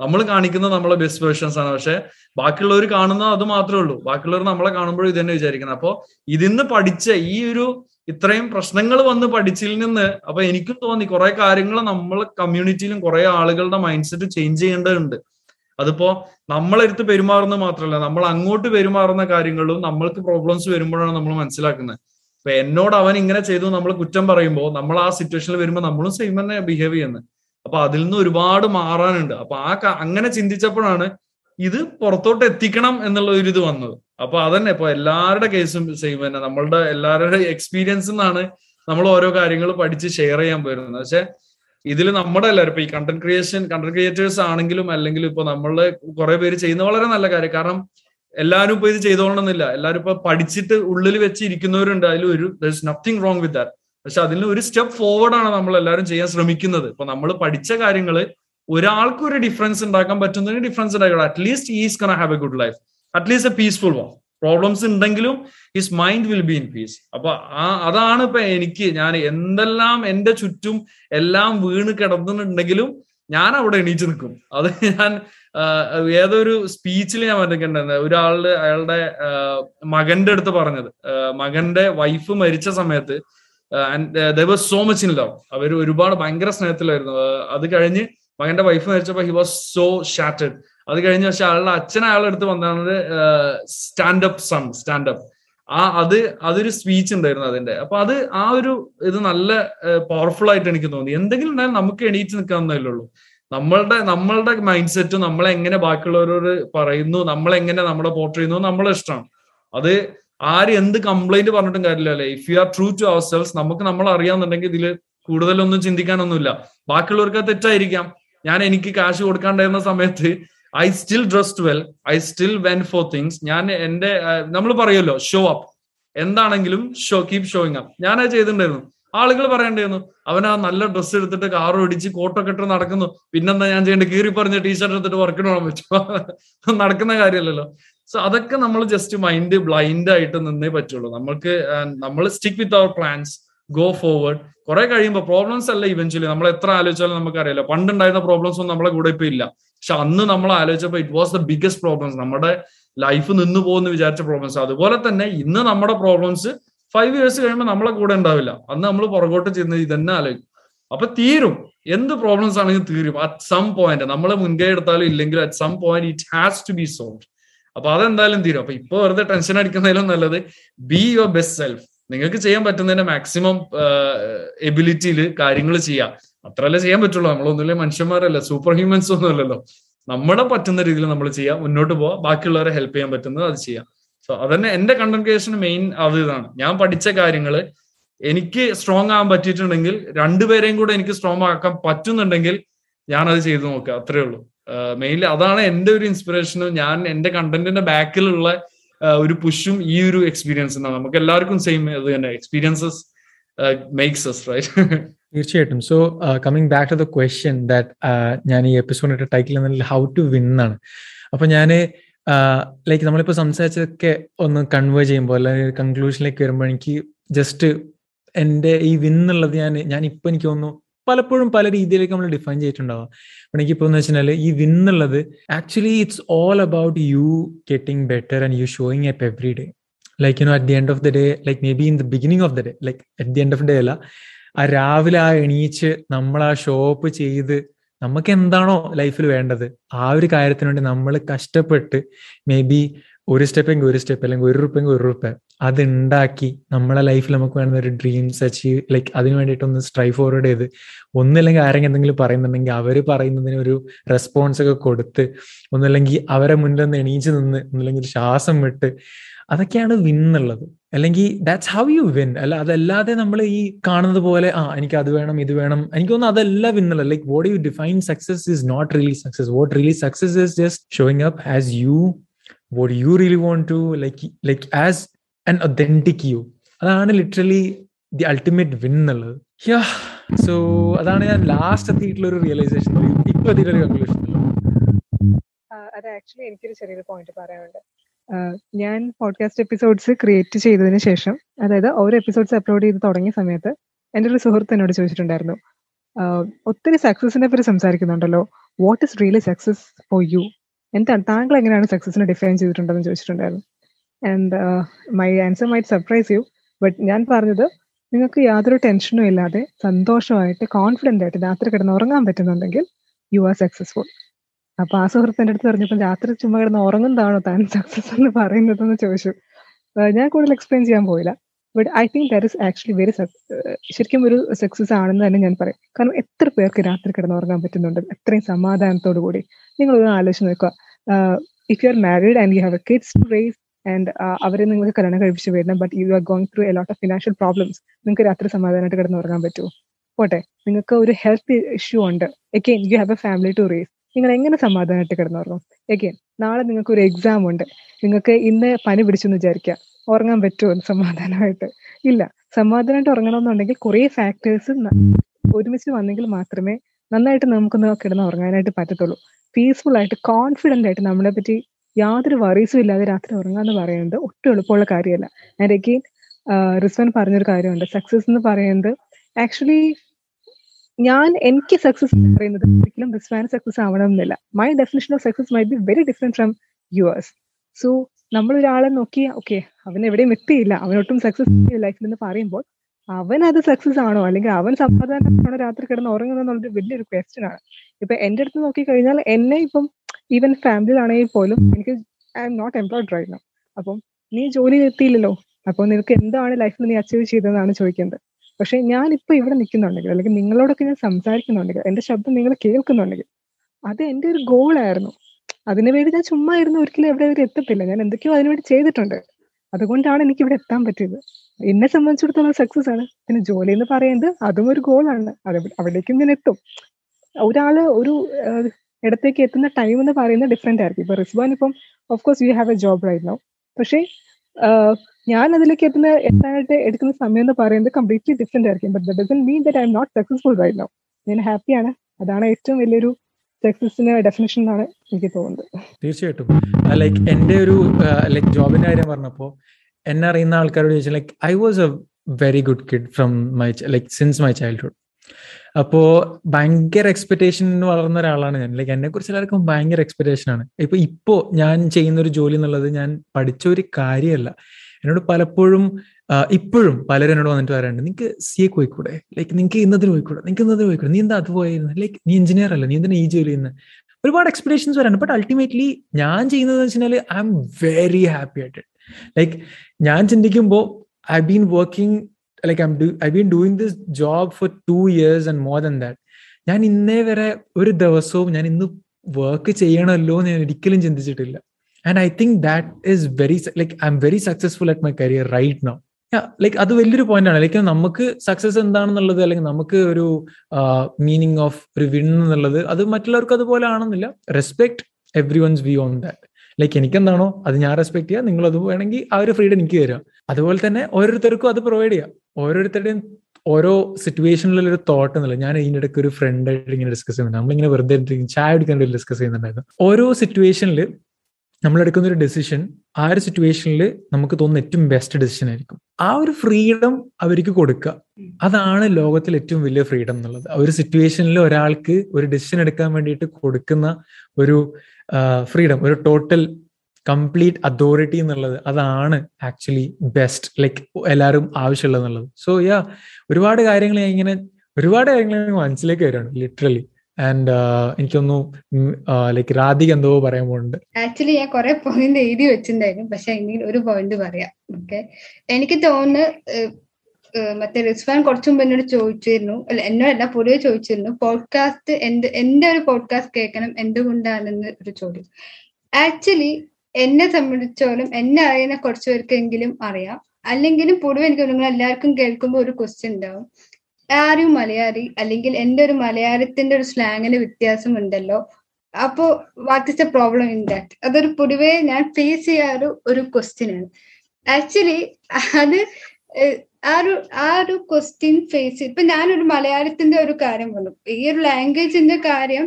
നമ്മൾ കാണിക്കുന്നത് നമ്മളെ ബെസ്റ്റ് വേർഷൻസ് ആണ്. പക്ഷെ ബാക്കിയുള്ളവർ കാണുന്ന അത് മാത്രമേ ഉള്ളൂ. ബാക്കിയുള്ളവർ നമ്മളെ കാണുമ്പോഴും ഇത് തന്നെ വിചാരിക്കുന്നത്. അപ്പോൾ ഇതിന്ന് പഠിച്ച ഈ ഒരു ഇത്രയും പ്രശ്നങ്ങൾ വന്ന് പഠിച്ചിൽ നിന്ന് അപ്പൊ എനിക്കും തോന്നി കുറെ കാര്യങ്ങൾ നമ്മൾ കമ്മ്യൂണിറ്റിയിലും കുറെ ആളുകളുടെ മൈൻഡ് സെറ്റ് ചേഞ്ച് ചെയ്യേണ്ടതുണ്ട്. അതിപ്പോ നമ്മളെടുത്ത് പെരുമാറുന്ന മാത്രമല്ല നമ്മൾ അങ്ങോട്ട് പെരുമാറുന്ന കാര്യങ്ങളും നമ്മൾക്ക് പ്രോബ്ലംസ് വരുമ്പോഴാണ് നമ്മൾ മനസ്സിലാക്കുന്നത്. ഇപ്പൊ എന്നോട് അവൻ ഇങ്ങനെ ചെയ്തു നമ്മൾ കുറ്റം പറയുമ്പോൾ നമ്മൾ ആ സിറ്റുവേഷനിൽ വരുമ്പോൾ നമ്മളും സെയിം തന്നെ ബിഹേവ് ചെയ്യുന്നത്. അപ്പൊ അതിൽ നിന്ന് ഒരുപാട് മാറാനുണ്ട്. അപ്പൊ ആ അങ്ങനെ ചിന്തിച്ചപ്പോഴാണ് ഇത് പുറത്തോട്ട് എത്തിക്കണം എന്നുള്ള ഒരു ഇത് വന്നത്. അപ്പൊ അതന്നെ ഇപ്പൊ എല്ലാവരുടെ കേസും സെയിം തന്നെ. നമ്മളുടെ എല്ലാവരുടെ എക്സ്പീരിയൻസ് നിന്നാണ് നമ്മൾ ഓരോ കാര്യങ്ങൾ പഠിച്ച് ഷെയർ ചെയ്യാൻ പോയിരുന്നത്. പക്ഷെ ഇതിൽ നമ്മുടെ എല്ലാവരും ഇപ്പൊ ഈ കണ്ടന്റ് ക്രിയേഷൻ കണ്ടന്റ് ക്രിയേറ്റേഴ്സ് ആണെങ്കിലും അല്ലെങ്കിൽ ഇപ്പൊ നമ്മൾ കുറെ പേര് ചെയ്യുന്ന വളരെ നല്ല കാര്യം. കാരണം എല്ലാവരും ഇപ്പൊ ഇത് ചെയ്തോളണമെന്നില്ല. എല്ലാവരും ഇപ്പൊ പഠിച്ചിട്ട് ഉള്ളിൽ വെച്ച് ഇരിക്കുന്നവരുണ്ട് അതിൽ ഒരു there nothing wrong with that പക്ഷെ അതിന് ഒരു സ്റ്റെപ്പ് ആണ് നമ്മൾ എല്ലാവരും ചെയ്യാൻ ശ്രമിക്കുന്നത്. ഇപ്പൊ നമ്മൾ പഠിച്ച കാര്യങ്ങൾ ഒരാൾക്ക് ഒരു ഡിഫറൻസ് ഉണ്ടാക്കാൻ പറ്റുന്നതിന് ഡിഫറൻസ് ഉണ്ടാക്കണം. At least is can have a good life at least a peaceful one problems ഉണ്ടെങ്കിലും his mind will be in peace അപ്പൊ ആ അതാണ് ഇപ്പൊ എനിക്ക് ഞാൻ എന്തെല്ലാം എന്റെ ചുറ്റും എല്ലാം വീണ് കിടന്നിട്ടുണ്ടെങ്കിലും ഞാൻ അവിടെ എണീച്ചു നിൽക്കും. അത് ഞാൻ ഏതൊരു സ്പീച്ചിൽ ഞാൻ പറഞ്ഞിട്ടുണ്ടായിരുന്നു ഒരാളുടെ അയാളുടെ മകന്റെ അടുത്ത് പറഞ്ഞത്. മകന്റെ വൈഫ് മരിച്ച സമയത്ത് was so much in love അവർ ഒരുപാട് ഭയങ്കര സ്നേഹത്തിലായിരുന്നു. അത് കഴിഞ്ഞ് മകന്റെ വൈഫ് മരിച്ചപ്പോ ഹി വാസ് സോ ഷാറ്റഡ് അത് കഴിഞ്ഞ പക്ഷെ അയാളുടെ അച്ഛൻ അയാളുടെ അടുത്ത് വന്നത് സ്റ്റാൻഡപ്പ് സൺ സ്റ്റാൻഡപ്പ് ആ അത് അതൊരു സ്പീച്ച് ഉണ്ടായിരുന്നു അതിന്റെ അപ്പൊ അത് ആ ഒരു ഇത് നല്ല പവർഫുൾ ആയിട്ട് എനിക്ക് തോന്നി. എന്തെങ്കിലും ഉണ്ടായാലും നമുക്ക് എണീറ്റ് നിൽക്കാവുന്നതല്ലേ ഉള്ളൂ. നമ്മളുടെ നമ്മളുടെ മൈൻഡ് സെറ്റും നമ്മളെങ്ങനെ ബാക്കിയുള്ളവരോട് പറയുന്നു നമ്മളെങ്ങനെ നമ്മളെ പോർട്ട് ചെയ്യുന്നു നമ്മളെ ഇഷ്ടമാണ്. അത് ആര് എന്ത് കംപ്ലൈന്റ് പറഞ്ഞിട്ടും കാര്യമില്ല അല്ലെ? If you are true to ourselves നമുക്ക് നമ്മൾ അറിയാന്നുണ്ടെങ്കിൽ ഇതിൽ കൂടുതലൊന്നും ചിന്തിക്കാനൊന്നുമില്ല. ബാക്കിയുള്ളവർക്ക് തെറ്റായിരിക്കാം. ഞാൻ എനിക്ക് കാശ് കൊടുക്കാണ്ടായിരുന്ന സമയത്ത് I still dressed well I still went for things ഞാൻ എന്റെ നമ്മൾ പറയുമല്ലോ ഷോ അപ്പ് എന്താണെങ്കിലും ഷോ കീപ് ഷോയിങ് അപ്പ് ഞാനത് ചെയ്തിട്ടുണ്ടായിരുന്നു. ആളുകൾ പറയണ്ടായിരുന്നു അവൻ ആ നല്ല ഡ്രസ്സ് എടുത്തിട്ട് കാർ ഓടിച്ച് കോട്ടൊക്കെ ഇട്ട് നടക്കുന്നു. പിന്നെന്താ ഞാൻ ചെയ്യേണ്ടത്? കീറി പറഞ്ഞ ടീഷർട്ട് എടുത്തിട്ട് വർക്കിന് പോകാൻ പറ്റുമോ? നടക്കുന്ന കാര്യമല്ലല്ലോ. സോ അതൊക്കെ നമ്മൾ ജസ്റ്റ് മൈൻഡ് ബ്ലൈൻഡ് ആയിട്ട് നിന്നേ പറ്റുള്ളൂ. നമ്മൾക്ക് നമ്മൾ stick with our plans go forward കുറെ കഴിയുമ്പോൾ പ്രോബ്ലംസ് അല്ല ഇവൻച്വലി നമ്മൾ എത്ര ആലോചിച്ചാലും നമുക്കറിയാലോ പണ്ടുണ്ടായിരുന്ന പ്രോബ്ലംസ് ഒന്നും നമ്മളെ കൂടെ ഇപ്പൊ ഇല്ല. പക്ഷെ അന്ന് നമ്മൾ ആലോചിച്ചപ്പോൾ it was the biggest problems നമ്മുടെ ലൈഫ് നിന്നു പോകുന്ന വിചാരിച്ച പ്രോബ്ലംസ് അതുപോലെ തന്നെ ഇന്ന് നമ്മുടെ പ്രോബ്ലംസ് ഫൈവ് ഇയേഴ്സ് കഴിയുമ്പോൾ നമ്മളെ കൂടെ ഉണ്ടാവില്ല. അന്ന് നമ്മൾ പുറകോട്ട് ചെയ്യുന്നത് ഇതന്നെ ആലോചിക്കും. അപ്പൊ തീരും. എന്ത് പ്രോബ്ലംസ് ആണെങ്കിലും തീരും. അറ്റ് സം പോയിന്റ് നമ്മൾ മുൻകൈ എടുത്താലും ഇല്ലെങ്കിലും at some point it has to be solve അപ്പൊ അതെന്തായാലും തീരും. അപ്പൊ ഇപ്പൊ വെറുതെ ടെൻഷൻ അടിക്കുന്നതിലും നല്ലത് ബി യുവർ ബെസ്റ്റ് സെൽഫ് നിങ്ങൾക്ക് ചെയ്യാൻ പറ്റുന്നതിന്റെ മാക്സിമം എബിലിറ്റിയിൽ കാര്യങ്ങൾ ചെയ്യാം. അത്രല്ലേ ചെയ്യാൻ പറ്റുള്ളൂ. നമ്മളൊന്നുമില്ല മനുഷ്യന്മാരല്ല? സൂപ്പർ ഹ്യൂമൻസ് ഒന്നും അല്ലല്ലോ. നമ്മളെ പറ്റുന്ന രീതിയിൽ നമ്മൾ ചെയ്യാം. മുന്നോട്ട് പോവാം. ബാക്കിയുള്ളവരെ ഹെൽപ്പ് ചെയ്യാൻ പറ്റുന്നത് അത് ചെയ്യാം. സോ അതന്നെ എന്റെ കണ്ടന്റ് മെയിൻ അത് ഇതാണ്. ഞാൻ പഠിച്ച കാര്യങ്ങൾ എനിക്ക് സ്ട്രോങ് ആകാൻ പറ്റിയിട്ടുണ്ടെങ്കിൽ രണ്ടുപേരെയും കൂടെ എനിക്ക് സ്ട്രോങ് ആക്കാൻ പറ്റുന്നുണ്ടെങ്കിൽ ഞാൻ അത് ചെയ്തു നോക്കുക. അത്രേ ഉള്ളൂ. മെയിൻലി അതാണ് എന്റെ ഒരു ഇൻസ്പിറേഷനും ഞാൻ എന്റെ കണ്ടന്റിന്റെ ബാക്കിലുള്ള ഒരു പുഷും ഈ ഒരു എക്സ്പീരിയൻസ് നമുക്ക് എല്ലാവർക്കും സെയിം അത് തന്നെ. എക്സ്പീരിയൻസസ് മേക്സ് അസ് റൈറ്റ് തീർച്ചയായിട്ടും. So coming back to the question that ഞാൻ ഈ എപ്പിസോഡിന്റെ ടൈറ്റിൽ എന്നതിൽ ഹൗ ടു വിൻ എന്നാണ്. അപ്പൊ ഞാൻ ലൈക്ക് നമ്മളിപ്പോ സംസാരിച്ചതൊക്കെ ഒന്ന് കൺവേ ചെയ്യുമ്പോൾ അല്ലെങ്കിൽ കൺക്ലൂഷനിലേക്ക് വരുമ്പോൾ എനിക്ക് ജസ്റ്റ് എന്റെ ഈ വിൻ എന്നുള്ളത് ഞാൻ ഞാൻ ഇപ്പൊ എനിക്ക് തോന്നുന്നു പലപ്പോഴും പല രീതിയിലേക്ക് നമ്മൾ ഡിഫൈൻ ചെയ്തിട്ടുണ്ടാവാം. എനിക്കിപ്പോ എന്ന് വെച്ചാൽ ഈ വിൻ എന്നുള്ളത് actually it's all about you getting better and you showing up every day like you know at the end of the day like maybe in the beginning of the day like at the end of day അല്ല ആ രാവിലെ ആ എണീച്ച് നമ്മൾ ആ shop ചെയ്ത് നമുക്ക് എന്താണോ ലൈഫിൽ വേണ്ടത് ആ ഒരു കാര്യത്തിന് വേണ്ടി നമ്മൾ കഷ്ടപ്പെട്ട് മേ ബി ഒരു സ്റ്റെപ്പെങ്കിൽ ഒരു സ്റ്റെപ്പ് അല്ലെങ്കിൽ ഒരു റുപ്പെങ്കിൽ ഒരു റുപ്പ അത് ഉണ്ടാക്കി നമ്മളെ ലൈഫിൽ നമുക്ക് വേണ്ട ഒരു ഡ്രീംസ് അച്ചീവ് ലൈക്ക് അതിന് വേണ്ടിയിട്ട് ഒന്ന് സ്ട്രൈവ് ഫോർവേഡ് ചെയ്ത് ഒന്നില്ലെങ്കിൽ ആരെങ്കിലും എന്തെങ്കിലും പറയുന്നുണ്ടെങ്കിൽ അവർ പറയുന്നതിന് ഒരു റെസ്പോൺസ് ഒക്കെ കൊടുത്ത് ഒന്നല്ലെങ്കിൽ അവരെ മുന്നിൽ നിന്ന് എണീച്ച് നിന്ന് ഒന്നില്ലെങ്കിൽ ശ്വാസം വിട്ട് അതൊക്കെയാണ് വിൻ എന്നുള്ളത്. അല്ലെങ്കിൽ ദാറ്റ്സ് ഹൗ യു വിൻ അല്ല അതല്ലാതെ നമ്മൾ ഈ കാണുന്നത് പോലെ ആ എനിക്ക് അത് വേണം ഇത് വേണം എനിക്ക് തോന്നുന്നു അതല്ല വിൻ അല്ല like what you define success is not really success what really success is just showing up as you what you really want to like like as an authentic you അതാണ് ലിറ്ററലി ദി അൾട്ടിമേറ്റ് വിൻ എന്നുള്ളത്. So അതാണ് ഞാൻ last എത്തിയിട്ടുള്ള ഒരു realisation ഇപ്പൊ എത്തിയിട്ടുള്ള conclusion അത് actually എനിക്കൊരു ചെറിയൊരു പോയിന്റ് പറയാനുണ്ട്. ഞാൻ പോഡ്കാസ്റ്റ് എപ്പിസോഡ്സ് ക്രിയേറ്റ് ചെയ്തതിന് ശേഷം അതായത് ഓരോ എപ്പിസോഡ്സ് അപ്ലോഡ് ചെയ്ത് തുടങ്ങിയ സമയത്ത് എന്റെ ഒരു സുഹൃത്ത് എന്നോട് ചോദിച്ചിട്ടുണ്ടായിരുന്നു. ഒത്തിരി സക്സസിനെ പറ്റി സംസാരിക്കുന്നുണ്ടല്ലോ. What is really success for you എന്താണ് താങ്കൾ എങ്ങനെയാണ് സക്സസിനെ ഡിഫൈൻ ചെയ്തിട്ടുണ്ടെന്ന് ചോദിച്ചിട്ടുണ്ടായിരുന്നു. And my answer might surprise you but ഞാൻ പറഞ്ഞത് നിങ്ങൾക്ക് യാതൊരു ടെൻഷനും ഇല്ലാതെ സന്തോഷമായിട്ട് കോൺഫിഡന്റ് ആയിട്ട് രാത്രി കിടന്ന് ഉറങ്ങാൻ പറ്റുന്നുണ്ടെങ്കിൽ യു ആർ സക്സസ്ഫുൾ അപ്പൊ ആ സുഹൃത്ത് എന്റെ അടുത്ത് പറഞ്ഞപ്പോൾ രാത്രി ചുമ്മാ കിടന്ന് ഉറങ്ങുന്നതാണോ താൻ സക്സസ് എന്ന് പറയുന്നതെന്ന് ചോദിച്ചു. ഞാൻ കൂടുതൽ എക്സ്പ്ലെയിൻ ചെയ്യാൻ പോയില്ല. But I think that is actually very ശരിക്കും ഒരു സക്സസ് ആണെന്ന് തന്നെ ഞാൻ പറയും. കാരണം എത്ര പേർക്ക് രാത്രി കിടന്നുറങ്ങാൻ പറ്റുന്നുണ്ട്? അത്രയും സമാധാനത്തോടു കൂടി. നിങ്ങൾ ഒന്ന് ആലോചിച്ച് നോക്കുക. If you are married and you have a kids raise and അവരെ നിങ്ങൾക്ക് കല്യാണം കഴിപ്പിച്ച് വരണം but you are going through a lot of financial problems നിങ്ങൾക്ക് രാത്രി സമാധാനമായിട്ട് കിടന്നുറങ്ങാൻ പറ്റുമോ പോട്ടെ. നിങ്ങൾക്ക് ഒരു ഹെൽത്ത് ഇഷ്യൂ ഉണ്ട്. Again you have a family to raise നിങ്ങൾ എങ്ങനെ സമാധാനമായിട്ട് കിടന്നുറങ്ങും? എഗെയിൻ നാളെ നിങ്ങൾക്ക് ഒരു എക്സാം ഉണ്ട്. നിങ്ങൾക്ക് ഇന്ന് പനി പിടിച്ചെന്ന് വിചാരിക്കുക. ഉറങ്ങാൻ പറ്റുമോ സമാധാനമായിട്ട്? ഇല്ല. സമാധാനമായിട്ട് ഉറങ്ങണമെന്നുണ്ടെങ്കിൽ കുറെ ഫാക്ടേഴ്സ് ഒരുമിച്ച് വന്നെങ്കിൽ മാത്രമേ നന്നായിട്ട് നമുക്കൊന്ന് കിടന്ന് ഉറങ്ങാനായിട്ട് പറ്റത്തുള്ളൂ. പീസ്ഫുൾ ആയിട്ട് കോൺഫിഡന്റ് ആയിട്ട് നമ്മളെ പറ്റി യാതൊരു വറീസും ഇല്ലാതെ രാത്രി ഉറങ്ങുക എന്ന് പറയുന്നത് ഒട്ടും എളുപ്പമുള്ള കാര്യമല്ല. ആൻഡ് അഗെയിൻ റിസ്വൻ പറഞ്ഞൊരു കാര്യമുണ്ട്. സക്സസ് എന്ന് പറയുന്നത് ആക്ച്വലി ഞാൻ എനിക്ക് സക്സസ് എന്ന് പറയുന്നത് ഒരിക്കലും റിസ്വാൻ സക്സസ് ആവണമെന്നില്ല. My definition of success may be very different from yours so നമ്മൾ ഒരാളെ നോക്കി ഓക്കെ അവൻ എവിടെയും എത്തിയില്ല. അവനൊട്ടും സക്സസ് ലൈഫിൽ എന്ന് പറയുമ്പോൾ. അവൻ അത് സക്സസ് ആണോ? അല്ലെങ്കിൽ അവൻ സമാധാനമാണോ രാത്രി കിടന്ന് ഉറങ്ങുന്നത് എന്നുള്ളൊരു വലിയൊരു ക്വസ്റ്റ്യൻ ആണ്. ഇപ്പൊ എന്റെ അടുത്ത് നോക്കി കഴിഞ്ഞാൽ എന്നെ ഇപ്പം ഈവൻ ഫാമിലിയിലാണെങ്കിൽ പോലും എനിക്ക് I'm not employed right no അപ്പം നീ ജോലി എത്തിയില്ലല്ലോ. അപ്പോൾ നിനക്ക് എന്താണ് ലൈഫിൽ നീ അച്ചീവ് ചെയ്തതെന്നാണ് ചോദിക്കുന്നത് പക്ഷെ ഞാൻ ഇപ്പൊ ഇവിടെ നിൽക്കുന്നുണ്ടെങ്കിൽ അല്ലെങ്കിൽ നിങ്ങളോടൊക്കെ ഞാൻ സംസാരിക്കുന്നുണ്ടെങ്കിൽ എന്റെ ശബ്ദം നിങ്ങൾ കേൾക്കുന്നുണ്ടെങ്കിൽ അത് എന്റെ ഒരു ഗോളായിരുന്നു അതിനുവേണ്ടി ഞാൻ ചുമ്മാ ഇരുന്ന് ഒരിക്കലും എവിടെ എത്തത്തില്ല. ഞാൻ എന്തൊക്കെയോ അതിനുവേണ്ടി ചെയ്തിട്ടുണ്ട്. അതുകൊണ്ടാണ് എനിക്ക് ഇവിടെ എത്താൻ പറ്റിയത്. എന്നെ സംബന്ധിച്ചിടത്തോളം സക്സസ് ആണ്. പിന്നെ ജോലി എന്ന് പറയുന്നത് അതും ഒരു ഗോളാണ് അത് അവിടേക്കും ഞാൻ എത്തും. ഒരാൾ ഒരു ഇടത്തേക്ക് എത്തുന്ന ടൈം എന്ന് പറയുന്നത് ഡിഫറെന്റ് ആയിരിക്കും. ഇപ്പൊ റിസ്ബാൻ ഇപ്പം of course you have a job right no പക്ഷേ ഞാൻ അതിലേക്ക് എത്തുന്ന എത്താനായിട്ട് എടുക്കുന്ന സമയം എന്ന് പറയുന്നത് കംപ്ലീറ്റ്ലി ഡിഫറെന്റ് ആയിരിക്കും. But the doesn't mean that I'm not successful right no ഞാൻ ഹാപ്പിയാണ് അതാണ് ഏറ്റവും വലിയൊരു സക്സസിന് ഡെഫിനേഷൻ എന്നാണ് എനിക്ക് തോന്നുന്നത്. തീർച്ചയായിട്ടും. ലൈക്ക് എന്റെ ഒരു ലൈക്ക് ജോബിന്റെ കാര്യം പറഞ്ഞപ്പോ എന്നെ അറിയുന്ന ആൾക്കാരോട് ചോദിച്ചാൽ like I was a very good kid from my like since my childhood അപ്പോ ഭയങ്കര എക്സ്പെക്ടേഷൻ വളർന്ന ഒരാളാണ് ഞാൻ. ലൈക്ക് എന്നെ കുറിച്ച് എല്ലാവർക്കും ഭയങ്കര എക്സ്പെക്ടേഷൻ ആണ്. ഇപ്പൊ ഇപ്പോ ഞാൻ ചെയ്യുന്ന ഒരു ജോലി എന്നുള്ളത് ഞാൻ പഠിച്ച ഒരു കാര്യമല്ല. എന്നോട് പലപ്പോഴും ഇപ്പോഴും പലരും എന്നോട് വന്നിട്ട് പറയാറുണ്ട് നിങ്ങക്ക് സി എ പോയിക്കൂടെ ലൈക്ക് നിങ്ങൾക്ക് ഇന്നതിന് പോയിക്കൂടെ നിങ്ങൾക്ക് ഇന്നതിന് പോയിക്കൂടെ നീ എന്താ അത് പോയിരുന്നു ലൈക്ക് നീ എഞ്ചിനീയർ അല്ല? നീ എന്തിനാ ഈ ജോലി ചെയ്യുന്നത് ഒരുപാട് എക്സ്പെക്ടേഷൻസ് വരാണ് ബട്ട് അൾട്ടിമേറ്റ്ലി ഞാൻ ചെയ്യുന്നത് വെച്ചാൽ ഐ എം വെരി ഹാപ്പി ആയിട്ട് ലൈക്ക് ഞാൻ ചിന്തിക്കുമ്പോൾ I been working like I I been doing this job for two years and more than that ഞാൻ ഇന്നേ വരെ ഒരു ദിവസവും ഞാൻ ഇന്ന് വർക്ക് ചെയ്യണമല്ലോ എന്ന് ഞാൻ ഒരിക്കലും ചിന്തിച്ചിട്ടില്ല. And I think that is very like I'm very successful at my career right now like അത് വലിയൊരു പോയിന്റ് ആണ്. ലൈക്ക് നമുക്ക് സക്സസ് എന്താണെന്നുള്ളത് അല്ലെങ്കിൽ നമുക്ക് ഒരു മീനിങ് ഓഫ് ഒരു വിൺ എന്നുള്ളത് അത് മറ്റുള്ളവർക്ക് അതുപോലെ ആണെന്നില്ല. Respect everyone's view on that like എനിക്ക് എന്താണോ അത് ഞാൻ റെസ്പെക്ട് ചെയ്യുക നിങ്ങൾ അത് വേണമെങ്കിൽ ആ ഒരു ഫ്രീഡം എനിക്ക് തരാം. അതുപോലെ തന്നെ ഓരോരുത്തർക്കും അത് പ്രൊവൈഡ് ചെയ്യാം. ഓരോരുത്തരുടെയും ഓരോ സിറ്റുവേഷനിലുള്ള ഒരു തോട്ട് എന്നുള്ളത് ഞാൻ ഇതിന്റെ ഇടയ്ക്ക് ഒരു ഫ്രണ്ട് ആയിട്ട് ഇങ്ങനെ ഡിസ്കസ് ചെയ്യുന്നുണ്ട്. നമ്മളിങ്ങനെ വെറുതെ ചായ കുടിക്കാൻ ഡിസ്കസ് ചെയ്യുന്നുണ്ടായിരുന്നു. ഓരോ സിറ്റുവേഷനിൽ നമ്മൾ എടുക്കുന്ന ഒരു ഡെസിഷൻ ആ ഒരു സിറ്റുവേഷനിൽ നമുക്ക് തോന്നുന്ന ഏറ്റവും ബെസ്റ്റ് ഡെസിഷൻ ആയിരിക്കും. ആ ഒരു ഫ്രീഡം അവർക്ക് കൊടുക്കുക. അതാണ് ലോകത്തിൽ ഏറ്റവും വലിയ ഫ്രീഡം എന്നുള്ളത്. ആ ഒരു സിറ്റുവേഷനിൽ ഒരാൾക്ക് ഒരു ഡെസിഷൻ എടുക്കാൻ വേണ്ടിയിട്ട് കൊടുക്കുന്ന ഒരു ഫ്രീഡം ഒരു ടോട്ടൽ കംപ്ലീറ്റ് അതോറിറ്റി എന്നുള്ളത് അതാണ് ആക്ച്വലി ബെസ്റ്റ് ലൈക്ക് എല്ലാവരും ആവശ്യമുള്ളത് എന്നുള്ളത്. സോ യാ ഒരുപാട് കാര്യങ്ങൾ ഇങ്ങനെ ഒരുപാട് കാര്യങ്ങൾ മനസ്സിലേക്ക് വരികയാണ് ലിറ്ററലി ആൻഡ് എനിക്കൊന്നു ലൈക്ക് രാധിക എന്തോ പറയാൻ പോകുന്നുണ്ട് ആക്ച്വലി ഞാൻ കുറെ പോയിന്റ് എഴുതി വെച്ചിട്ടുണ്ടായിരുന്നു. പക്ഷെ എങ്കിൽ ഒരു പോയിന്റ് പറയാം. ഓക്കെ എനിക്ക് തോന്നുന്നു മറ്റേ റിസ്വാൻ കുറച്ചു മുമ്പ് എന്നോട് ചോദിച്ചിരുന്നു. അല്ല എന്നോടല്ല പൊതുവെ ചോദിച്ചിരുന്നു. പോഡ്കാസ്റ്റ് എന്ത് എന്റെ ഒരു പോഡ്കാസ്റ്റ് കേൾക്കണം എന്തുകൊണ്ടാണെന്ന് ഒരു ചോദ്യം. ആക്ച്വലി എന്നെ സംബന്ധിച്ചോളം എന്നെ അറിയുന്ന കുറച്ചു പേർക്കെങ്കിലും അറിയാം. അല്ലെങ്കിലും പൊതുവെ എനിക്ക് തോന്നുന്നു എല്ലാവർക്കും കേൾക്കുമ്പോൾ ഒരു ക്വസ്റ്റ്യൻ ഉണ്ടാവും. ആരും മലയാളി അല്ലെങ്കിൽ എന്റെ ഒരു മലയാളത്തിന്റെ ഒരു സ്ലാങ്ങിന് വ്യത്യാസം ഉണ്ടല്ലോ അപ്പോ what is problem in that അതൊരു പൊതുവേ ഞാൻ ഫേസ് ചെയ്യാറ് ഒരു ക്വസ്റ്റ്യൻ ആണ്. ആക്ച്വലി അത് ആ ഒരു ആ ഒരു ക്വസ്റ്റ്യൻ ഫേസ് ഇപ്പൊ ഞാനൊരു മലയാളത്തിന്റെ ഒരു കാര്യം പറഞ്ഞു. ഈ ഒരു ലാംഗ്വേജിന്റെ കാര്യം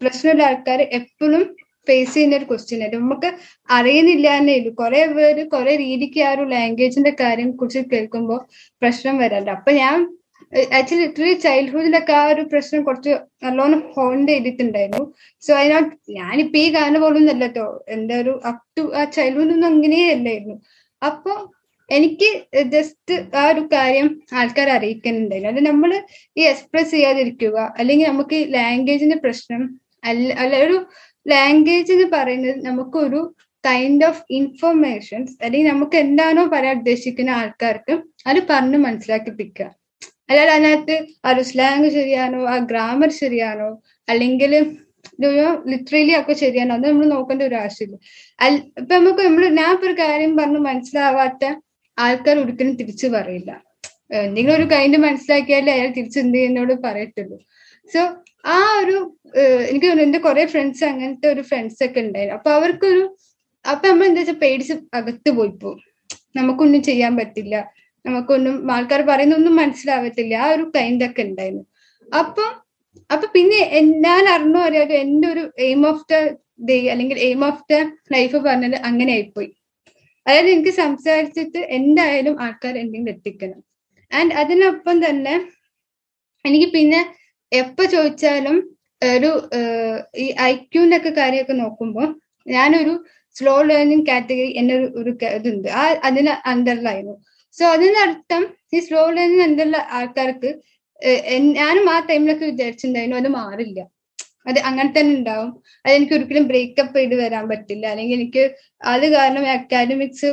പ്രശ്നമുള്ള ആൾക്കാർ എപ്പോഴും ഫേസ് ചെയ്യുന്ന ഒരു ക്വസ്റ്റ്യൻ ആയിട്ട് നമുക്ക് അറിയുന്നില്ല എന്നേ ഉള്ളൂ. കുറെ പേര് കുറെ രീതിക്ക് ആ ഒരു ലാംഗ്വേജിന്റെ കാര്യം കുറിച്ച് കേൾക്കുമ്പോൾ പ്രശ്നം വരാറുണ്ട് അപ്പൊ ഞാൻ ആക്ച്വലി ലിറ്ററലി ചൈൽഡ്ഹുഡിലൊക്കെ ആ ഒരു പ്രശ്നം കുറച്ച് നല്ലോണം ഹോണ്ട് ചെയ്തിട്ടുണ്ടായിരുന്നു. സോ അതിനകത്ത് ഞാനിപ്പോ ഈ കാരണം പോലും ഒന്നല്ല കേട്ടോ എന്റെ ഒരു അപ് ടു ആ ചൈൽഡ്ഹുഡ് ഒന്നും അങ്ങനെയേ അല്ലായിരുന്നു. അപ്പൊ എനിക്ക് ജസ്റ്റ് ആ ഒരു കാര്യം ആൾക്കാർ അറിയിക്കുന്നുണ്ടായിരുന്നു. അത് നമ്മൾ ഈ എക്സ്പ്രസ് ചെയ്യാതിരിക്കുക അല്ലെങ്കിൽ നമുക്ക് ലാംഗ്വേജിന്റെ പ്രശ്നം അല്ല അല്ല ഒരു ലാംഗ്വേജ് എന്ന് പറയുന്നത് നമുക്കൊരു കൈൻഡ് ഓഫ് ഇൻഫർമേഷൻസ് അല്ലെങ്കിൽ നമുക്ക് എന്താണോ പറയാൻ ഉദ്ദേശിക്കുന്ന ആൾക്കാർക്ക് അത് പറഞ്ഞ് മനസ്സിലാക്കിപ്പിക്കുക. അല്ലാതെ അതിനകത്ത് ആ ഒരു സ്ലാങ് ശരിയാണോ ആ ഗ്രാമർ ശരിയാണോ അല്ലെങ്കിൽ ലിറ്ററലി ഒക്കെ ശരിയാണോ അത് നമ്മൾ നോക്കേണ്ട ഒരു ആവശ്യമില്ല. അൽ ഇപ്പൊ നമുക്ക് നമ്മൾ ഞാൻ ഇപ്പൊ ഒരു കാര്യം പറഞ്ഞ് മനസ്സിലാവാത്ത ആൾക്കാർ ഒരിക്കലും തിരിച്ചു പറയില്ല. എന്തെങ്കിലും ഒരു കൈൻഡ് മനസ്സിലാക്കിയാലേ അയാൾ തിരിച്ച് എന്ത് പറയത്തുള്ളൂ. സോ ആ ഒരു എനിക്ക് എന്റെ കുറെ ഫ്രണ്ട്സ് അങ്ങനത്തെ ഒരു ഫ്രണ്ട്സ് ഒക്കെ ഉണ്ടായിരുന്നു അപ്പൊ അവർക്കൊരു അപ്പൊ നമ്മൾ എന്താ വെച്ചാൽ പേടിച്ച് അകത്ത് പോയി പോകും. നമുക്കൊന്നും ചെയ്യാൻ പറ്റില്ല. നമുക്കൊന്നും ആൾക്കാർ പറയുന്നൊന്നും മനസ്സിലാവത്തില്ല. ആ ഒരു കൈൻഡ് ഒക്കെ ഉണ്ടായിരുന്നു. അപ്പൊ അപ്പൊ പിന്നെ ഞാൻ അറിഞ്ഞു അറിയാതെ എന്റെ ഒരു എയിം ഓഫ് ദ ഡേ അല്ലെങ്കിൽ എയിം ഓഫ് ദ ലൈഫ് പറഞ്ഞത് അങ്ങനെ ആയിപ്പോയി. അതായത് എനിക്ക് സംസാരിച്ചിട്ട് എന്തായാലും ആൾക്കാർ എന്തെങ്കിലും എത്തിക്കണം. ആൻഡ് അതിനൊപ്പം തന്നെ എനിക്ക് പിന്നെ എപ്പോ ചോദിച്ചാലും ഒരു ഈ ഐക്യൂന്റെ ഒക്കെ കാര്യമൊക്കെ നോക്കുമ്പോൾ ഞാനൊരു സ്ലോ ലേണിംഗ് കാറ്റഗറി എന്നൊരു ഒരു ഇതുണ്ട്. ആ അതിന് അണ്ടറിലായിരുന്നു സോ അതിനർത്ഥം ഈ സ്ലോ ലേണിംഗ് അണ്ടറിലെ ആൾക്കാർക്ക് ഞാനും ആ ടൈമിലൊക്കെ വിചാരിച്ചിട്ടുണ്ടായിരുന്നു അത് മാറില്ല. അത് അങ്ങനെ തന്നെ ഉണ്ടാവും. അതെനിക്ക് ഒരിക്കലും ബ്രേക്കപ്പ് ചെയ്ത് വരാൻ പറ്റില്ല. അല്ലെങ്കിൽ എനിക്ക് അത് കാരണം അക്കാഡമിക്സ്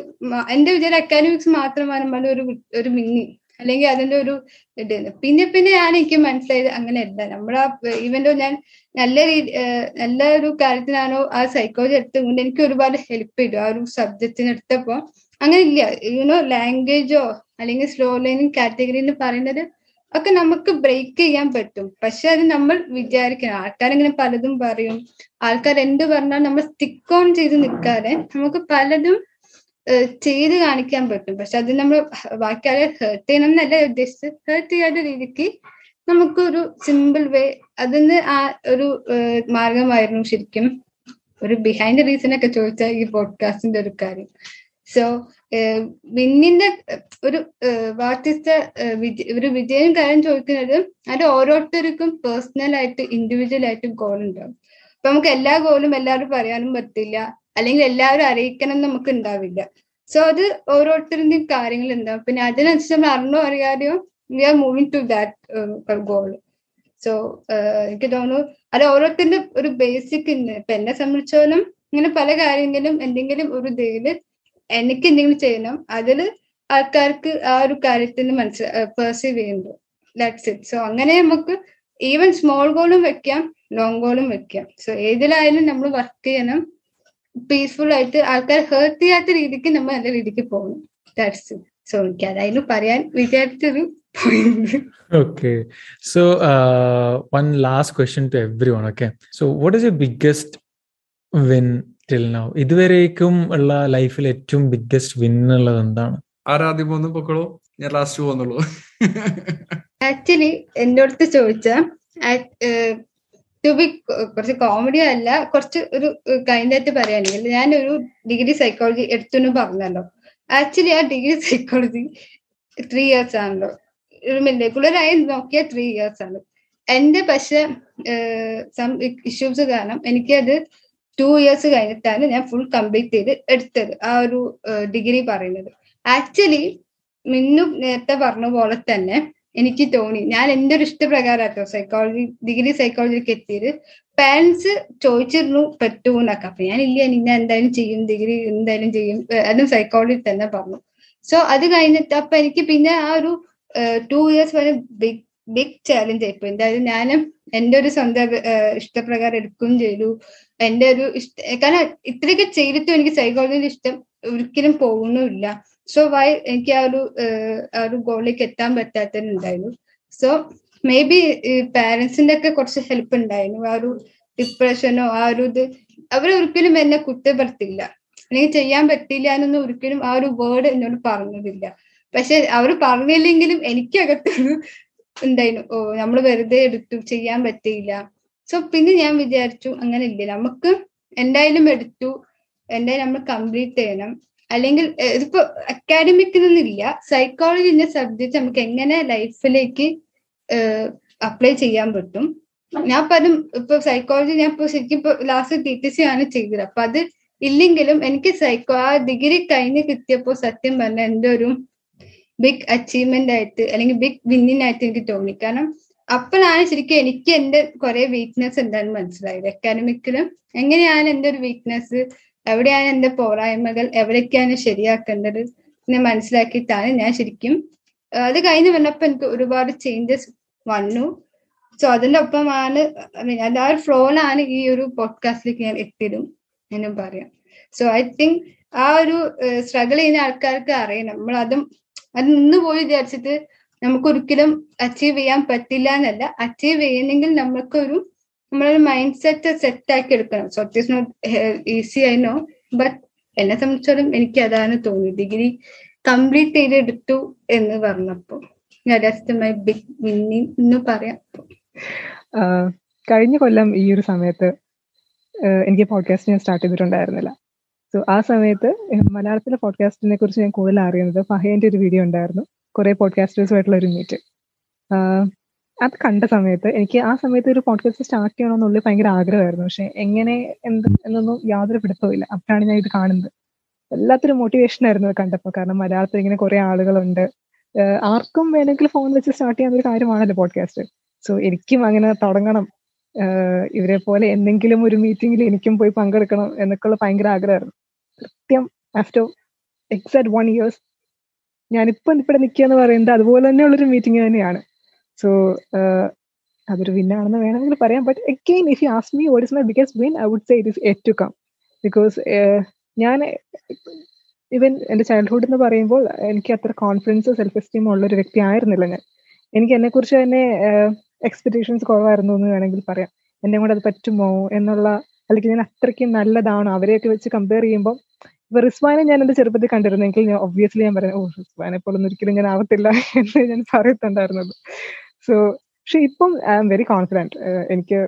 എന്റെ വിചാരം അക്കാഡമിക്സ് മാത്രമാണ് ഒരു ഒരു മിന്നി അല്ലെങ്കിൽ അതിന്റെ ഒരു ഇത്. പിന്നെ പിന്നെ ഞാൻ എനിക്ക് മനസ്സിലായത് അങ്ങനെയല്ല. നമ്മളാ ഈവന്റോ ഞാൻ നല്ല രീതി നല്ല ഒരു കാര്യത്തിനാണോ ആ സൈക്കോളജി എടുത്തുകൊണ്ട് എനിക്ക് ഒരുപാട് ഹെൽപ്പ് ചെയ്തു ആ ഒരു സബ്ജക്റ്റിന് എടുത്തപ്പോ അങ്ങനെ ഇല്ല യുനോ ലാംഗ്വേജോ അല്ലെങ്കിൽ സ്ലോ ലേണിംഗ് കാറ്റഗറി എന്ന് പറയുന്നത് ഒക്കെ നമുക്ക് ബ്രേക്ക് ചെയ്യാൻ പറ്റും. പക്ഷെ അത് നമ്മൾ വിചാരിക്കണം. ആൾക്കാരിങ്ങനെ പലതും പറയും. ആൾക്കാർ എന്ത് പറഞ്ഞാൽ നമ്മൾ സ്റ്റിക്ക് ഓൺ ചെയ്ത് നിൽക്കാതെ നമുക്ക് പലതും ചെയ്ത് കാണിക്കാൻ പറ്റും. പക്ഷെ അത് നമ്മൾ ബാക്കിയാളെ ഹേർട്ട് ചെയ്യണം എന്നല്ല ഉദ്ദേശിച്ചത്. ഹേർട്ട് ചെയ്യാത്ത രീതിക്ക് നമുക്കൊരു സിമ്പിൾ വേ അതിന് ആ ഒരു മാർഗമായിരുന്നു ശരിക്കും ഒരു ബിഹൈൻഡ് റീസൺ ഒക്കെ ചോദിച്ചാൽ ഈ പോഡ്കാസ്റ്റിന്റെ ഒരു കാര്യം. സോ വിന്നിന്റെ ഒരു ദ ഒരു വിജയം കാര്യം ചോദിക്കുന്നത് അത് ഓരോരുത്തർക്കും പേഴ്സണൽ ആയിട്ട് ഇൻഡിവിജ്വൽ ആയിട്ട് ഗോൾ ഉണ്ടാവും. അപ്പൊ നമുക്ക് എല്ലാ ഗോളും എല്ലാവരും പറയാനും പറ്റില്ല. അല്ലെങ്കിൽ എല്ലാവരും അറിയിക്കണം എന്ന് നമുക്ക് ഉണ്ടാവില്ല. സോ അത് ഓരോരുത്തരുടെയും കാര്യങ്ങൾ ഉണ്ടാവും. പിന്നെ അതിനനുസരിച്ച് നമ്മൾ അറിഞ്ഞോ അറിയാതെയോ we are moving to that goal so എനിക്ക് തോന്നുന്നു അത് ഓരോരുത്തരുടെ ഒരു ബേസിക് ഇപ്പൊ എന്നെ സംബന്ധിച്ചോളം ഇങ്ങനെ പല കാര്യങ്ങളും എന്തെങ്കിലും ഒരു ഇതിൽ എനിക്ക് എന്തെങ്കിലും ചെയ്യണം. അതിൽ ആൾക്കാർക്ക് ആ ഒരു കാര്യത്തിന് മനസ്സിലാ പെർസീവ് ചെയ്യുന്നു. ദാറ്റ്സ് ഇറ്റ് സോ അങ്ങനെ നമുക്ക് ഈവൻ സ്മോൾ ഗോളും വെക്കാം ലോങ് ഗോളും വെക്കാം. സോ ഏതിലായാലും നമ്മൾ വർക്ക് ചെയ്യണം. പീസ്ഫുൾ ആയിട്ട് ആൾക്കാർ ഹേർട്ട് ചെയ്യാത്ത രീതിക്ക് നമ്മൾ നല്ല രീതിക്ക് പോകണം ദാറ്റ്സ് സോ എനിക്ക് അതായിരുന്നു പറയാൻ വിചാരിച്ചൊരു Okay. So, uh, one last question to everyone. Okay. So, what is your biggest win till now? ഇതുവരേക്കും ഉള്ള ലൈഫിൽ ഏറ്റവും ബിഗ്ഗസ്റ്റ് വിൻ ഉള്ളത് എന്താണ് ആരാദ്യം പോന്ന് പൊക്കളോ ഞാൻ ലാസ്റ്റ് പോകുന്നുള്ളൂ ആക്ച്വലി എന്റെ അടുത്ത് ചോദിച്ച ടു ബി കുറച്ച് കോമഡി അല്ല കുറച്ച് ഒരു കൈൻഡായിട്ട് പറയുകയാണെങ്കിൽ ഞാനൊരു ഡിഗ്രി സൈക്കോളജി എടുത്തെന്ന് പറഞ്ഞല്ലോ. ആക്ച്വലി ആ ഡിഗ്രി സൈക്കോളജി ത്രീ ഇയേഴ്സ് ആണല്ലോ. റെഗുലറായി നോക്കിയാൽ ത്രീ ഇയേഴ്സ് ആണ്. എന്റെ പക്ഷെ സം ഇഷ്യൂസ് കാരണം എനിക്കത് ടു ഇയേഴ്സ് കഴിഞ്ഞിട്ടാണ് ഞാൻ ഫുൾ കംപ്ലീറ്റ് ചെയ്ത് എടുത്തത്. ആ ഒരു ഡിഗ്രി പറയുന്നത്. ആക്ച്വലി മിന്നും നേരത്തെ പറഞ്ഞ പോലെ തന്നെ എനിക്ക് തോന്നി. ഞാൻ എന്റെ ഒരു ഇഷ്ടപ്രകാരമാട്ടോ സൈക്കോളജി ഡിഗ്രി സൈക്കോളജിക്ക് എത്തിയത്. പാരന്റ്സ് ചോദിച്ചിരുന്നു പറ്റൂന്നൊക്കെ അപ്പൊ ഞാൻ ഇല്ല ഞാൻ എന്തായാലും ചെയ്യും ഡിഗ്രി എന്തായാലും ചെയ്യും. അതും സൈക്കോളജി തന്നെ പറഞ്ഞു. സോ അത് കഴിഞ്ഞിട്ട് അപ്പൊ എനിക്ക് പിന്നെ ആ ഒരു ടു ഇയേഴ്സ് വരെ ബിഗ് ബിഗ് ചാലഞ്ച് ആയിപ്പോ എന്തായാലും ഞാനും എന്റെ ഒരു സ്വന്തം ഇഷ്ടപ്രകാരം എടുക്കുകയും ചെയ്തു. എന്റെ ഒരു ഇഷ്ട കാരണം ഇത്രയൊക്കെ ചെയ്തിട്ടും എനിക്ക് സൈക്കോളജിയുടെ ഇഷ്ടം ഒരിക്കലും പോകുന്നുമില്ല. സോ വൈ എനിക്ക് ആ ഒരു ആ ഒരു ഗോളിലേക്ക് എത്താൻ പറ്റാത്തതിനുണ്ടായിരുന്നു. സോ മേ ബി പാരന്റ്സിന്റെ ഒക്കെ കുറച്ച് ഹെൽപ്പ് ഉണ്ടായിരുന്നു. ആ ഒരു ഡിപ്രഷനോ ആ ഒരു ഇത് അവരൊരിക്കലും എന്നെ കുറ്റപ്പെടുത്തില്ല. അല്ലെങ്കിൽ ചെയ്യാൻ പറ്റില്ല എന്നൊന്നും ഒരിക്കലും ആ ഒരു വേർഡ് എന്നോട് പറഞ്ഞതില്ല. പക്ഷെ അവർ പറഞ്ഞില്ലെങ്കിലും എനിക്കകത്തൊരു ഉണ്ടായിരുന്നു ഓ നമ്മൾ വെറുതെ എടുത്തു ചെയ്യാൻ പറ്റിയില്ല. സോ പിന്നെ ഞാൻ വിചാരിച്ചു അങ്ങനെ ഇല്ല? നമുക്ക് എന്തായാലും എടുത്തു എന്തായാലും നമ്മൾ കംപ്ലീറ്റ് ചെയ്യണം. അല്ലെങ്കിൽ ഇതിപ്പോ അക്കാഡമിക് എന്നില്ല സൈക്കോളജി എന്ന സബ്ജക്ട് നമുക്ക് എങ്ങനെ ലൈഫിലേക്ക് അപ്ലൈ ചെയ്യാൻ പറ്റും. ഞാൻ അതും ഇപ്പൊ സൈക്കോളജി ഞാൻ ഇപ്പൊ ശരിക്കും ഇപ്പൊ ലാസ്റ്റ് ടി ടി സി ആണ് ചെയ്തത്. അപ്പൊ അത് ഇല്ലെങ്കിലും എനിക്ക് സൈക്കോ ആ ഡിഗ്രി കഴിഞ്ഞ് കിട്ടിയപ്പോ സത്യം പറഞ്ഞ എന്റെ ഒരു ബിഗ് അച്ചീവ്മെന്റ് ആയിട്ട് അല്ലെങ്കിൽ ബിഗ് വിന്നിങ് ആയിട്ട് എനിക്ക് തോന്നി. കാരണം അപ്പോഴാണ് ശരിക്കും എനിക്ക് എന്റെ കുറെ വീക്ക്നെസ് എന്താണെന്ന് മനസ്സിലായത്. അക്കാഡമിക്കിലും എങ്ങനെയാണ് എന്റെ ഒരു വീക്ക്നെസ് എവിടെയാണ് എന്റെ പോരായ്മകൾ? എവിടേക്കാണ് ശരിയാക്കേണ്ടത്? എന്നെ മനസ്സിലാക്കിയിട്ടാണ് ഞാൻ ശരിക്കും അത് കഴിഞ്ഞ് വന്നപ്പോ എനിക്ക് ഒരുപാട് ചേഞ്ചസ് വന്നു. സോ അതിന്റെ ഒപ്പമാണ് അത് ആ ഒരു ഫ്ലോയിലാണ് ഈ ഒരു പോഡ്കാസ്റ്റിലേക്ക് ഞാൻ എത്തിയതും എന്നും പറയാം. സോ ഐ തിങ്ക് ആ ഒരു സ്ട്രഗിൾ ചെയ്യുന്ന ആൾക്കാർക്ക് അറിയാം. നമ്മൾ അതും അത് നിന്ന് പോയി വിചാരിച്ചിട്ട് നമുക്ക് ഒരിക്കലും അച്ചീവ് ചെയ്യാൻ പറ്റില്ല എന്നല്ല. അച്ചീവ് ചെയ്യുന്നെങ്കിൽ നമുക്കൊരു നമ്മളൊരു മൈൻഡ് സെറ്റ് സെറ്റ് ആക്കി എടുക്കണം. So it is not easy I know but എന്നെ സംബന്ധിച്ചോളം എനിക്ക് അതാണ് തോന്നിയത്. ഡിഗ്രി കംപ്ലീറ്റ് ചെയ്തെടുത്തു എന്ന് പറഞ്ഞപ്പോ മൈ ബിഗ് വിന്നിങ് എന്ന് പറയാം. കഴിഞ്ഞ കൊല്ലം ഈ ഒരു സമയത്ത് എനിക്ക് പോഡ്കാസ്റ്റ് ഞാൻ സ്റ്റാർട്ട് ചെയ്തിട്ടുണ്ടായിരുന്നില്ല. സോ ആ സമയത്ത് മലയാളത്തിലെ പോഡ്കാസ്റ്റിനെ കുറിച്ച് ഞാൻ കൂടുതൽ അറിയുന്നത് ഫഹേന്റെ ഒരു വീഡിയോ ഉണ്ടായിരുന്നു. കുറെ പോഡ്കാസ്റ്റേഴ്സുമായിട്ടുള്ള ഒരു മീറ്റ് അത് കണ്ട സമയത്ത് എനിക്ക് ആ സമയത്ത് ഒരു പോഡ്കാസ്റ്റ് സ്റ്റാർട്ട് ചെയ്യണമെന്നുള്ളിൽ ഭയങ്കര ആഗ്രഹമായിരുന്നു. പക്ഷെ എങ്ങനെ എന്ത് എന്നൊന്നും യാതൊരു പിടുത്തമില്ല അപ്പോഴാണ് ഞാൻ ഇത് കാണുന്നത്. വല്ലാത്തൊരു മോട്ടിവേഷൻ ആയിരുന്നു അത് കണ്ടപ്പോൾ. കാരണം മലയാളത്തിൽ ഇങ്ങനെ കുറെ ആളുകളുണ്ട്. ആർക്കും വേണമെങ്കിൽ ഫോൺ വെച്ച് സ്റ്റാർട്ട് ചെയ്യാൻ ഒരു കാര്യമാണല്ലോ പോഡ്കാസ്റ്റ് സോ എനിക്കും അങ്ങനെ തുടങ്ങണം. ഇവരെ പോലെ എന്തെങ്കിലും ഒരു മീറ്റിംഗിൽ എനിക്കും പോയി പങ്കെടുക്കണം എന്നൊക്കെയുള്ള ഭയങ്കര ആഗ്രഹമായിരുന്നു. കൃത്യം ആഫ്റ്റർ എക്സാക്ട് വൺ ഇയേഴ്സ് ഞാനിപ്പം ഇവിടെ നിൽക്കുക എന്ന് പറയുന്നത് അതുപോലെ തന്നെയുള്ളൊരു മീറ്റിംഗ് തന്നെയാണ്. സോ അതൊരു വിന്നാണെന്ന് വേണമെങ്കിൽ പറയാം. But again if you ask me what is my biggest win I would say it is yet to come because ഞാൻ ഇവൻ എന്റെ ചൈൽഡ്ഹുഡ് എന്ന് പറയുമ്പോൾ എനിക്ക് അത്ര കോൺഫിഡൻസ് സെൽഫ് എസ്റ്റീം ഉള്ള ഒരു വ്യക്തി ആയിരുന്നില്ല ഞാൻ. എനിക്ക് എന്നെക്കുറിച്ച് തന്നെ എക്സ്പെക്ടേഷൻസ് കുറവായിരുന്നു എന്ന് വേണമെങ്കിൽ പറയാം. എന്നെ കൊണ്ട് അത് പറ്റുമോ എന്നുള്ള അല്ലെങ്കിൽ ഞാൻ അത്രയ്ക്ക് നല്ലതാണോ അവരെയൊക്കെ വെച്ച് കമ്പയർ ചെയ്യുമ്പോൾ ഇപ്പൊ റിസ്വാനെ ഞാൻ എന്റെ ചെറുപ്പത്തിൽ കണ്ടിരുന്നെങ്കിൽ ഞാൻ ഒബ്വിയസ്ലി ഞാൻ പറയാം ഓ റിസ്വാനെ പോലൊന്നും ഒരിക്കലും ഞാൻ ആവത്തില്ല [LAUGHS] എന്ന് ഞാൻ പറയത്തുണ്ടായിരുന്നത് സോ പക്ഷെ ഇപ്പം ഐ ആം വെരി കോൺഫിഡന്റ് എനിക്ക്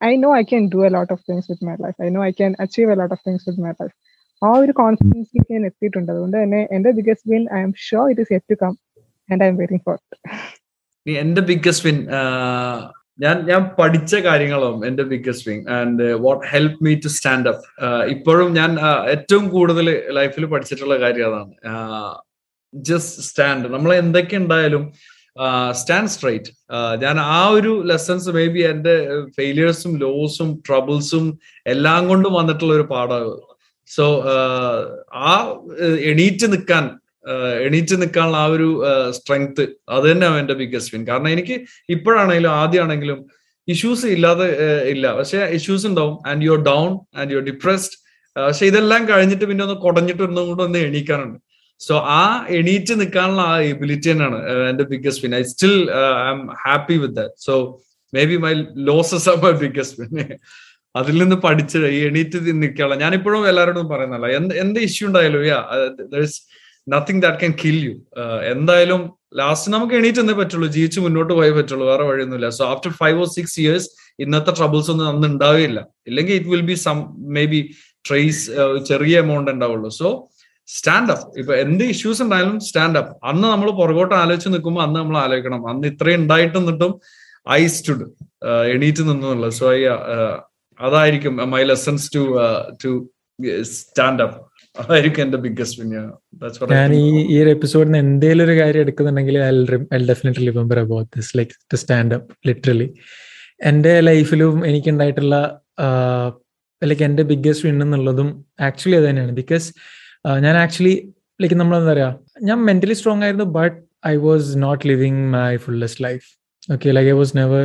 I know I can do a lot of things with my life. I know I can achieve a lot of things with my life. ആ ഒരു കോൺഫിഡൻസിലേക്ക് ഞാൻ എത്തിയിട്ടുണ്ട്. അതുകൊണ്ട് തന്നെ എന്റെ biggest win I'm sure it is yet come and I'm waiting for എന്റെ biggest win ഞാൻ ഞാൻ പഠിച്ച കാര്യങ്ങളും എന്റെ biggest win and what help me to stand up. ഇപ്പോഴും ഞാൻ ഏറ്റവും കൂടുതൽ ലൈഫിൽ പഠിച്ചിട്ടുള്ള കാര്യം അതാണ്. Just stand. നമ്മൾ എന്തൊക്കെ ഉണ്ടായാലും സ്റ്റാൻഡ് സ്ട്രൈറ്റ് ഞാൻ ആ ഒരു ലെസൺസ് മേ ബി എന്റെ ഫെയിലിയേഴ്സും ലോസും ട്രബിൾസും എല്ലാം കൊണ്ടും വന്നിട്ടുള്ള ഒരു പാഠം സോ ആ എണീറ്റ് നിൽക്കാൻ എണീറ്റ് നിൽക്കാനുള്ള ആ ഒരു സ്ട്രെങ്ത് അത് തന്നെയാണ് എന്റെ ബിഗ്ഗസ്റ്റ് വിൻ കാരണം എനിക്ക് ഇപ്പോഴാണെങ്കിലും ആദ്യമാണെങ്കിലും ഇഷ്യൂസ് ഇല്ലാതെ ഇല്ല. പക്ഷെ ഇഷ്യൂസ് ഉണ്ടാവും. And you are down and you are depressed പക്ഷെ ഇതെല്ലാം കഴിഞ്ഞിട്ട് പിന്നെ ഒന്ന് കുടഞ്ഞിട്ട് ഒന്നും കൂടെ ഒന്ന് എണീക്കാനുണ്ട്. സോ ആ എണീറ്റ് നിൽക്കാനുള്ള ആ എബിലിറ്റി തന്നെയാണ് എന്റെ biggest win I still I'm happy with that so maybe my losses are my biggest win അതിൽ നിന്ന് പഠിച്ച് ഈ എണീറ്റ് നിൽക്കാനുള്ള ഞാനിപ്പോഴും എല്ലാവരോടും പറയുന്നല്ല എന്ത് എന്ത് ഇഷ്യൂ ഉണ്ടായാലും yeah nothing that can kill you എന്തായാലും ലാസ്റ്റ് നമുക്ക് എണീറ്റ് എന്നേ പറ്റുള്ളൂ ജീവിച്ച് മുന്നോട്ട് പോയേ പറ്റുള്ളൂ വേറെ വഴിയൊന്നുമില്ല. So after five or six years ഇന്നത്തെ ട്രബിൾസ് ഒന്നും അന്ന് ഉണ്ടാവില്ല. ഇല്ലെങ്കിൽ it will be some maybe trace ചെറിയ എമൗണ്ട് ഉണ്ടാവുള്ളൂ. സോ സ്റ്റാൻഡ് അപ്പ് ഇപ്പൊ എന്ത് ഇഷ്യൂസ് ഉണ്ടായാലും സ്റ്റാൻഡ് അപ്പ് അന്ന് നമ്മൾ പുറകോട്ട് ആലോചിച്ച് നിൽക്കുമ്പോൾ അന്ന് നമ്മൾ ആലോചിക്കണം. അന്ന് ഇത്രയും ഉണ്ടായിട്ട് നിന്നിട്ടും ഐ സ്റ്റുഡ് എണീറ്റ് നിന്നുള്ളത് സോ ഐ അതായിരിക്കും my lessons to to stand up അതായിരിക്കും എന്റെ ബിഗ്ഗസ്റ്റ് വിൻ ഞാൻ ഈ ഈ ഒരു എപ്പിസോഡിന് എന്തെങ്കിലും ഒരു കാര്യം എടുക്കുന്നുണ്ടെങ്കിൽ I definitely remember about this like to stand up literally എന്റെ ലൈഫിലും എനിക്കുണ്ടായിട്ടുള്ള ലൈക്ക് എന്റെ ബിഗ്ഗസ്റ്റ് വിൻ എന്നുള്ളതും ആക്ച്വലി അത് തന്നെയാണ്. ബിക്കോസ് ഞാൻ ആക്ച്വലി ലൈക്ക് നമ്മൾ എന്താ പറയാ ഞാൻ മെന്റലി സ്ട്രോങ് ആയിരുന്നു but I was not living my fullest life okay like I was never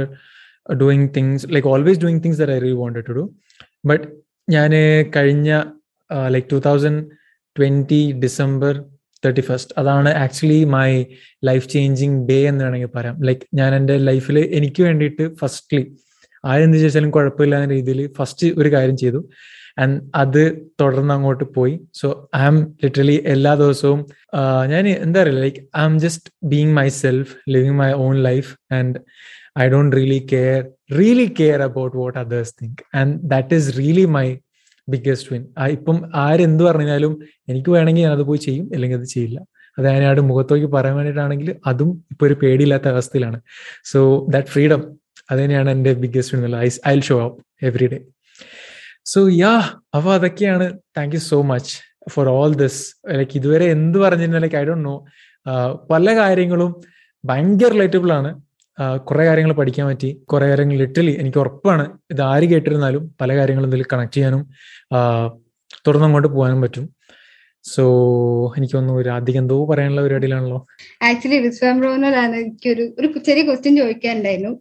doing things like always doing things I really wanted to do but ഞാൻ കഴിഞ്ഞ like two thousand twenty December thirty first അതാണ് actually my life changing day എന്ന് വേണമെങ്കിൽ പറയാം. Like ഞാൻ എന്റെ ലൈഫിൽ എനിക്ക് വേണ്ടിയിട്ട് ഫസ്റ്റ്ലി ആരെന്ത് ചോദിച്ചാലും കുഴപ്പമില്ലാത്ത രീതിയിൽ ഫസ്റ്റ് ഒരു കാര്യം ചെയ്തു. ആൻഡ് അത് തുടർന്ന് അങ്ങോട്ട് പോയി. സോ ഐ ആം ലിറ്ററലി എല്ലാ ദിവസവും ഞാൻ എന്താ പറയുക like I am just being myself living my own life and I don't really care really care about what others think and that is really my biggest win ഇപ്പം ആരെന്ത് പറഞ്ഞാലും എനിക്ക് വേണമെങ്കിൽ ഞാനത് പോയി ചെയ്യും അല്ലെങ്കിൽ അത് ചെയ്യില്ല. അത് ഞാനയാളുടെ മുഖത്തേക്ക് പറയാൻ വേണ്ടിയിട്ടാണെങ്കിൽ അതും ഇപ്പൊ ഒരു പേടിയില്ലാത്ത അവസ്ഥയിലാണ്. സോ ദാറ്റ് ഫ്രീഡം അത് തന്നെയാണ് എന്റെ biggest win I I show up every day so yeah അപ്പൊ അതൊക്കെയാണ്. Thank you so much for all this like ഇതുവരെ എന്ത് പറഞ്ഞിരുന്ന ലൈക്ക് ഐ ഡോണ്ട് നോ പല കാര്യങ്ങളും ഭയങ്കര റിലേറ്റബിൾ ആണ്. കുറെ കാര്യങ്ങൾ പഠിക്കാൻ പറ്റി. കുറെ കാര്യങ്ങൾ ലിറ്ററലി എനിക്ക് ഉറപ്പാണ്. ഇത് ആര് കേട്ടിരുന്നാലും പല കാര്യങ്ങളും ഇതിൽ കണക്ട് ചെയ്യാനും തുറന്നങ്ങോട്ട് പോകാനും പറ്റും. സോ എനിക്കൊന്നും ഒരു അധികം എന്തോ പറയാനുള്ള പരിപാടിയിലാണല്ലോ ആക്ച്വലി വിശ്വാംബ്രോനോടാണ് എനിക്കൊരു ഒരു ചെറിയ ക്വസ്റ്റ്യൻ ചോദിക്കാനുണ്ടായിരുന്നു.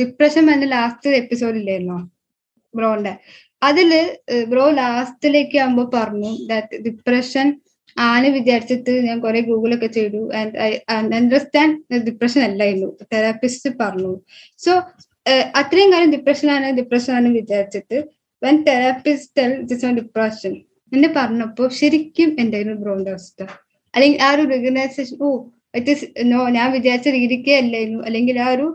ഡിപ്രഷൻ വന്ന ലാസ്റ്റ് എപ്പിസോഡില്ലായിരുന്നോ ബ്രോന്റെ അതിൽ ബ്രോ ലാസ്റ്റിലേക്ക് ആകുമ്പോ പറഞ്ഞു ദാറ്റ് ഡിപ്രഷൻ ആണ് വിചാരിച്ചിട്ട് ഞാൻ കുറെ ഗൂഗിളൊക്കെ ചെയ്തു. ആൻഡ് ഐ അണ്ടർസ്റ്റാൻഡ് ഡിപ്രഷൻ അല്ലായിരുന്നു. തെറാപ്പിസ്റ്റ് പറഞ്ഞു. സോ അത്രയും കാലം ഡിപ്രഷൻ ആണ് വിചാരിച്ചിട്ട് വെൻ തെറാപ്പിസ്റ്റ് ടെൽ ഡിപ്രഷൻ എന്നെ പറഞ്ഞപ്പോ ശരിക്കും എന്തായിരുന്നു ബ്രോന്റെ അവസ്ഥ? അല്ലെങ്കിൽ ആ ഒരു recognisation oh it is no ഞാൻ വിചാരിച്ച രീതിക്കേ അല്ലായിരുന്നു. അല്ലെങ്കിൽ ആ ഒരു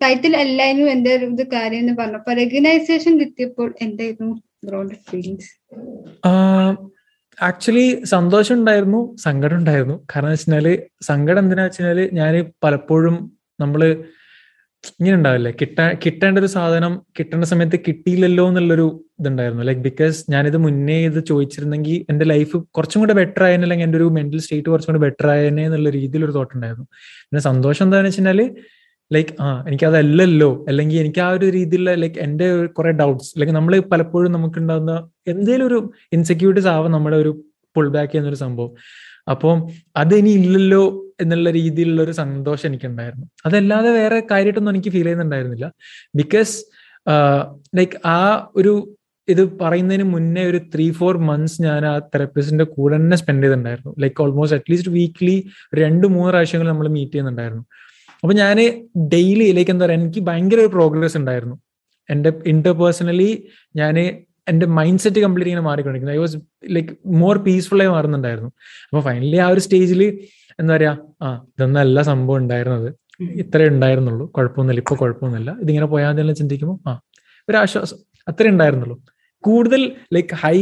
ടൈറ്റിൽ അല്ലായിരുന്നു എന്റെ ഇത് കാര്യം എന്ന് പറഞ്ഞപ്പോ റെക്കഗ്നൈസേഷൻ കിട്ടിയപ്പോൾ എന്തായിരുന്നു ബ്രോഡ് ഫീലിങ്സ് ആക്ച്വലി സന്തോഷം ഉണ്ടായിരുന്നു സങ്കടം ഉണ്ടായിരുന്നു. കാരണം വെച്ചാൽ സങ്കടം എന്തിനാ വെച്ചാൽ ഞാൻ പലപ്പോഴും നമ്മൾ ഇങ്ങനെ ഉണ്ടാവില്ലേ കിട്ട കിട്ടേണ്ട ഒരു സാധനം കിട്ടേണ്ട സമയത്ത് കിട്ടിയില്ലല്ലോ എന്നുള്ളൊരു ഇതുണ്ടായിരുന്നു. ലൈക്ക് ബിക്കോസ് ഞാനിത് മുന്നേ ഇത് ചോദിച്ചിരുന്നെങ്കിൽ എന്റെ ലൈഫ് കുറച്ചും കൂടെ ബെറ്റർ ആയതിനെ അല്ലെങ്കിൽ എന്റെ ഒരു മെന്റൽ സ്റ്റേറ്റ് കുറച്ചും കൂടെ ബെറ്റർ ആയതിനെ എന്നുള്ള രീതിയിലൊരു തോട്ട് ഉണ്ടായിരുന്നു. പിന്നെ സന്തോഷം എന്താണെന്ന് വെച്ചാൽ ലൈക്ക് ആ എനിക്ക് അതല്ലല്ലോ അല്ലെങ്കിൽ എനിക്ക് ആ ഒരു രീതിയിലുള്ള ലൈക്ക് എന്റെ കുറെ ഡൗട്ട്സ് അല്ലെങ്കിൽ നമ്മൾ പലപ്പോഴും നമുക്ക് ഉണ്ടാകുന്ന എന്തെങ്കിലും ഒരു ഇൻസെക്യൂരിറ്റീസ് ആവാം നമ്മുടെ ഒരു പുൾ ബാക്ക് എന്നൊരു സംഭവം. അപ്പം അത് ഇനി ഇല്ലല്ലോ എന്നുള്ള രീതിയിലുള്ള ഒരു സന്തോഷം എനിക്കുണ്ടായിരുന്നു. അതല്ലാതെ വേറെ കാര്യമായിട്ടൊന്നും എനിക്ക് ഫീൽ ചെയ്യുന്നുണ്ടായിരുന്നില്ല. ബിക്കോസ് ലൈക്ക് ആ ഒരു ഇത് പറയുന്നതിന് മുന്നേ ഒരു ത്രീ ഫോർ മന്ത്സ് ഞാൻ ആ തെറപ്പിസ്റ്റിന്റെ കൂടെ തന്നെ സ്പെൻഡ് ചെയ്തിട്ടുണ്ടായിരുന്നു ലൈക്ക് ഓൾമോസ്റ്റ് അറ്റ്ലീസ്റ്റ് വീക്ക്ലി രണ്ട് മൂന്ന് പ്രാവശ്യങ്ങൾ നമ്മൾ മീറ്റ് ചെയ്യുന്നുണ്ടായിരുന്നു. അപ്പൊ ഞാൻ ഡെയിലി ലൈക്ക് എന്താ പറയുക എനിക്ക് ഭയങ്കര ഒരു പ്രോഗ്രസ് ഉണ്ടായിരുന്നു. എന്റെ ഇന്റർപേഴ്സണലി ഞാൻ എന്റെ മൈൻഡ് സെറ്റ് കംപ്ലീറ്റ് ഇങ്ങനെ മാറിക്കൊണ്ടിരിക്കുന്നത് ഐ വാസ് ലൈക്ക് മോർ പീസ്ഫുള്ളായി മാറുന്നുണ്ടായിരുന്നു. അപ്പൊ ഫൈനലി ആ ഒരു സ്റ്റേജിൽ എന്താ പറയാ ആ ഇതൊന്നല്ല സംഭവം ഉണ്ടായിരുന്നത്. ഇത്രേ ഉണ്ടായിരുന്നുള്ളൂ. കുഴപ്പമൊന്നുമില്ല. ഇപ്പൊ കുഴപ്പമൊന്നുമില്ല. ഇതിങ്ങനെ പോയാൽ തന്നെ ചിന്തിക്കുമ്പോൾ ആ ഒരു ആശ്വാസം അത്രേ ഉണ്ടായിരുന്നുള്ളൂ. കൂടുതൽ ലൈക്ക് ഹൈ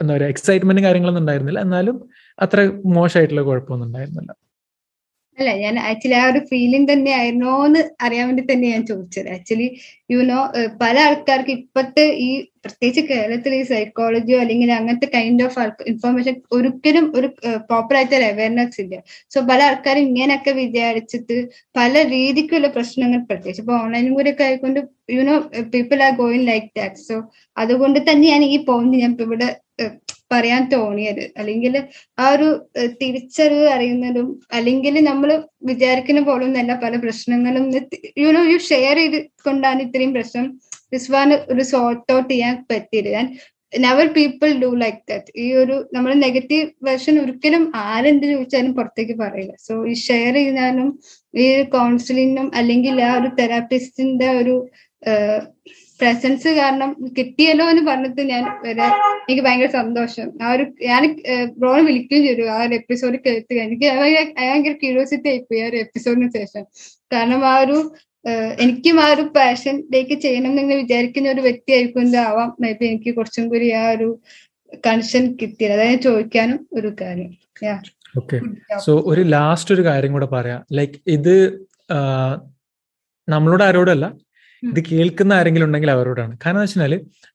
എന്താ പറയുക എക്സൈറ്റ്മെന്റ് കാര്യങ്ങളൊന്നും ഉണ്ടായിരുന്നില്ല. എന്നാലും അത്ര മോശമായിട്ടുള്ള കുഴപ്പമൊന്നും ഉണ്ടായിരുന്നില്ല. അല്ല ഞാൻ ആക്ച്വലി ആ ഒരു ഫീലിംഗ് തന്നെ ആയിരുന്നോ എന്ന് അറിയാൻ വേണ്ടി തന്നെ ഞാൻ ചോദിച്ചത്. ആക്ച്വലി യു നോ പല ആൾക്കാർക്ക് ഇപ്പോഴത്തെ ഈ പ്രത്യേകിച്ച് കേരളത്തിൽ ഈ സൈക്കോളജിയോ അല്ലെങ്കിൽ അങ്ങനത്തെ കൈൻഡ് ഓഫ് ഇൻഫർമേഷൻ ഒരിക്കലും ഒരു പ്രോപ്പർ ആയിട്ട് അവയർനെസ് ഇല്ല. സോ പല ആൾക്കാരും ഇങ്ങനെയൊക്കെ വിചാരിച്ചിട്ട് പല രീതിക്കുള്ള പ്രശ്നങ്ങൾ പ്രത്യേകിച്ച് ഇപ്പൊ ഓൺലൈനും കൂടെ ഒക്കെ ആയിക്കൊണ്ട് you know people are going like that so അതുകൊണ്ട് തന്നെ ഞാൻ ഈ പോയിന്റ് ഞാൻ ഇവിടെ പറയാൻ തോന്നിയത്. അല്ലെങ്കിൽ ആ ഒരു തിരിച്ചറിവ് അറിയുന്നതും അല്ലെങ്കിൽ നമ്മൾ വിചാരിക്കുന്ന പോലെ ഒന്നല്ല പല പ്രശ്നങ്ങളും യുനോ യു ഷെയർ ചെയ്ത് കൊണ്ടാണ് ഇത്രയും പ്രശ്നം വിസ്വാൻ ഒരു സോർട്ട് ഔട്ട് ചെയ്യാൻ പറ്റിയത്. ഞാൻ never people do like that ഈ ഒരു നമ്മൾ നെഗറ്റീവ് വെർഷൻ ഒരിക്കലും ആരെന്ത് ചോദിച്ചാലും പുറത്തേക്ക് പറയില്ല. സോ ഈ ഷെയർ ചെയ്താലും ഈ കൗൺസിലിങ്ങും അല്ലെങ്കിൽ ആ ഒരു തെറാപ്പിസ്റ്റിന്റെ ഒരു പ്രസൻസ് കാരണം കിട്ടിയല്ലോ എന്ന് പറഞ്ഞിട്ട് ഞാൻ വരെ എനിക്ക് ഭയങ്കര സന്തോഷം. ആ ഒരു ഞാൻ ബ്രോൺ വിളിക്കുകയും ചെയ്തു. ആ ഒരു എപ്പിസോഡ് കേൾക്കുക എനിക്ക് ഭയങ്കര ക്യൂരിയോസിറ്റി ആയിപ്പോയി ആ ഒരു എപ്പിസോഡിന് ശേഷം. കാരണം ആ ഒരു എനിക്കും ആ ഒരു പാഷനിലേക്ക് ചെയ്യണം എന്ന് വിചാരിക്കുന്ന ഒരു വ്യക്തി ആയിരിക്കും ആവാം. മേ ബി എനിക്ക് കുറച്ചും കൂടി ആ ഒരു കൺഷൻ കിട്ടിയത് അതായത് ചോദിക്കാനും ഒരു കാര്യം. ഓക്കെ സോ ഒരു ലാസ്റ്റ് ഒരു കാര്യം കൂടെ പറയാം. ലൈക്ക് ഇത് നമ്മളോട് ആരോടല്ല ഇത് കേൾക്കുന്ന ആരെങ്കിലും ഉണ്ടെങ്കിൽ അവരോടാണ്. കാരണം വെച്ചാൽ